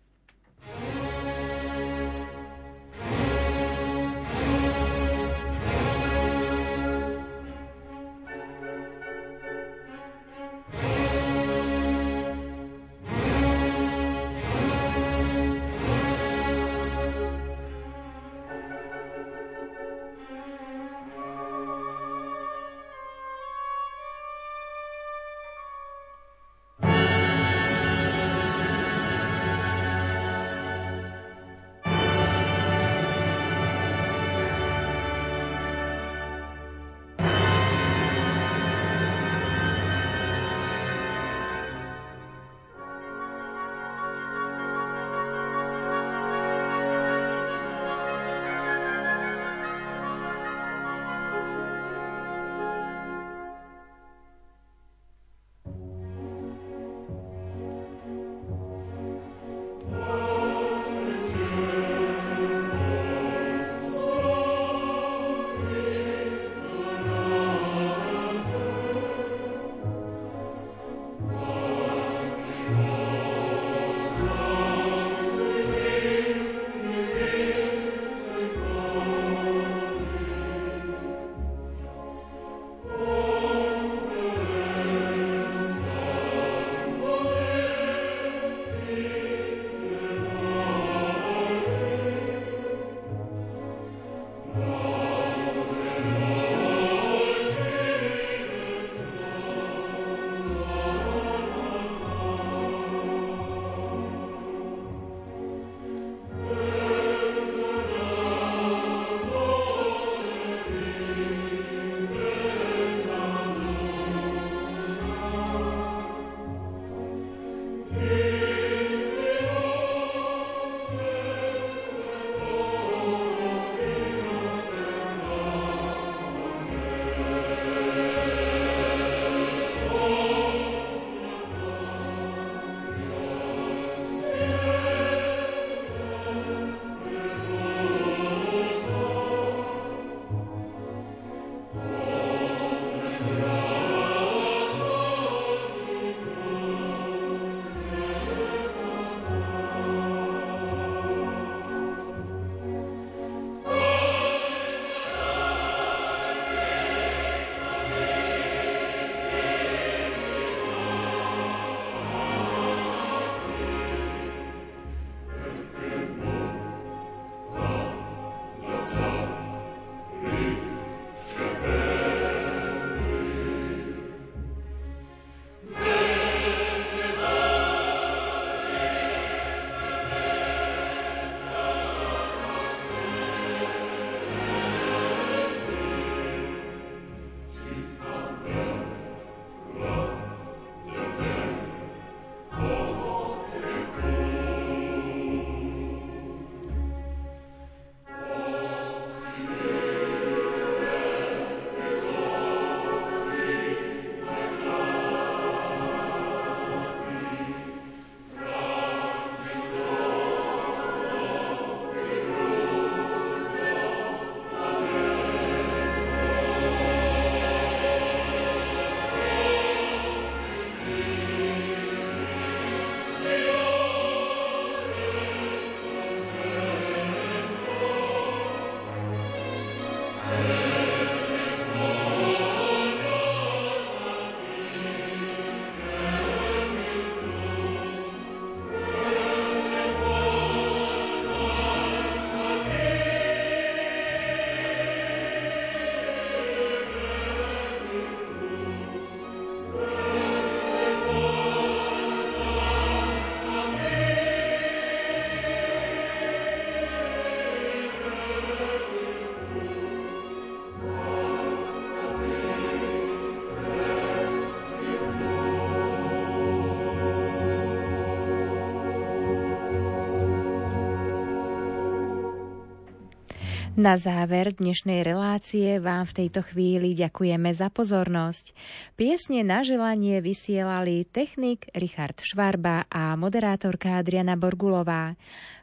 Na záver dnešnej relácie vám v tejto chvíli ďakujeme za pozornosť. Piesne na želanie vysielali technik Richard Švarba a moderátorka Adriana Borgulová.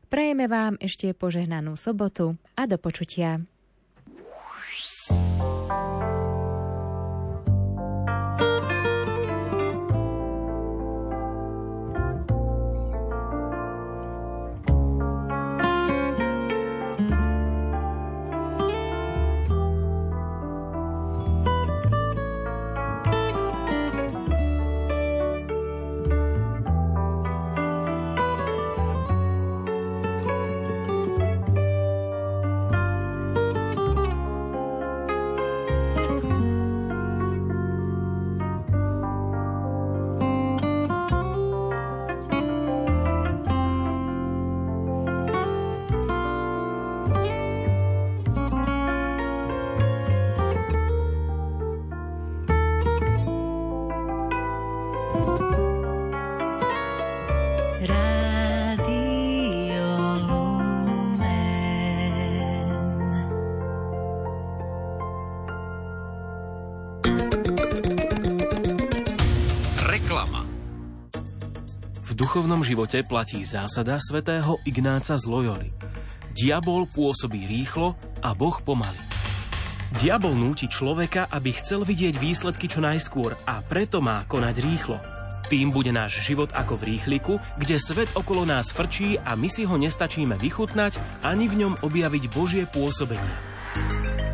Prajeme vám ešte požehnanú sobotu a do počutia. Duchovnom živote platí zásada svätého Ignáca z Loyoli. Diabol pôsobí rýchlo a Boh pomaly. Diabol núti človeka, aby chcel vidieť výsledky čo najskôr a preto má konať rýchlo. Tým bude náš život ako v rýchliku, kde svet okolo nás frčí a my si ho nestačíme vychutnať ani v ňom objaviť Božie pôsobenie.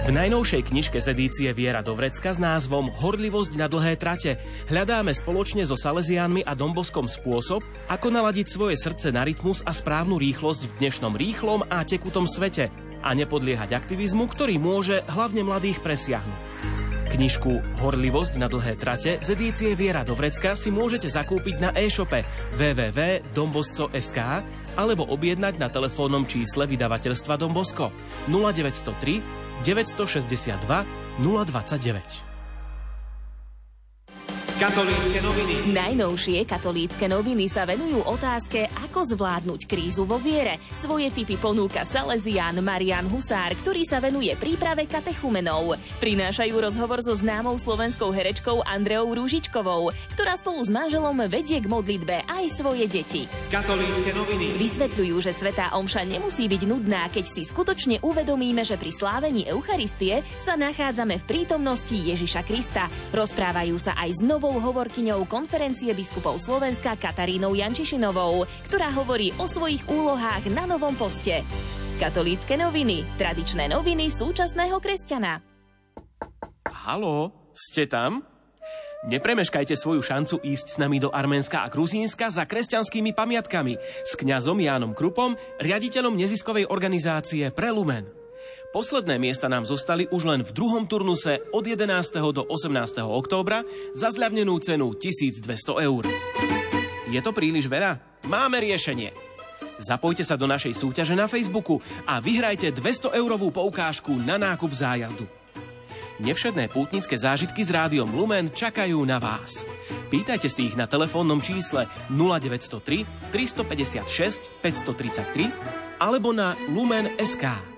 V najnovšej knižke z edície Viera do vrecka s názvom Horlivosť na dlhé trate hľadáme spoločne so Salesiánmi a Domboskom spôsob, ako naladiť svoje srdce na rytmus a správnu rýchlosť v dnešnom rýchlom a tekutom svete a nepodliehať aktivizmu, ktorý môže hlavne mladých presiahnuť. Knižku Horlivosť na dlhé trate z edície Viera do vrecka si môžete zakúpiť na e-shope www.dombosco.sk alebo objednať na telefónnom čísle vydavateľstva Dombosko 0903 962 029. Katolícke noviny. Najnovšie katolícke noviny sa venujú otázke, ako zvládnuť krízu vo viere. Svoje typy ponúka Salesian Marian Husár, ktorý sa venuje príprave katechumenov. Prinášajú rozhovor so známou slovenskou herečkou Andreou Rúžičkovou, ktorá spolu s manželom vedie k modlitbe aj svoje deti. Katolícke noviny. Vysvetľujú, že svetá omša nemusí byť nudná, keď si skutočne uvedomíme, že pri slávení Eucharistie sa nachádzame v prítomnosti Ježiša Krista. Rozprávajú sa aj s novou hovorkyňou konferencie biskupov Slovenska Katarínou Jančišinovou, ktorá hovorí o svojich úlohách na novom poste. Katolícke noviny, tradičné noviny súčasného kresťana. Halo, ste tam? Nepremeškajte svoju šancu ísť s nami do Arménska a Gruzínska za kresťanskými pamiatkami s kňazom Jánom Krupom, riaditeľom neziskovej organizácie Prelumen. Posledné miesta nám zostali už len v druhom turnuse od 11. do 18. októbra za zľavnenú cenu 1200 eur. Je to príliš veľa? Máme riešenie. Zapojte sa do našej súťaže na Facebooku a vyhrajte 200 eurovú poukážku na nákup zájazdu. Nevšedné pútnické zážitky s rádiom Lumen čakajú na vás. Pýtajte si ich na telefónnom čísle 0903 356 533 alebo na lumen.sk.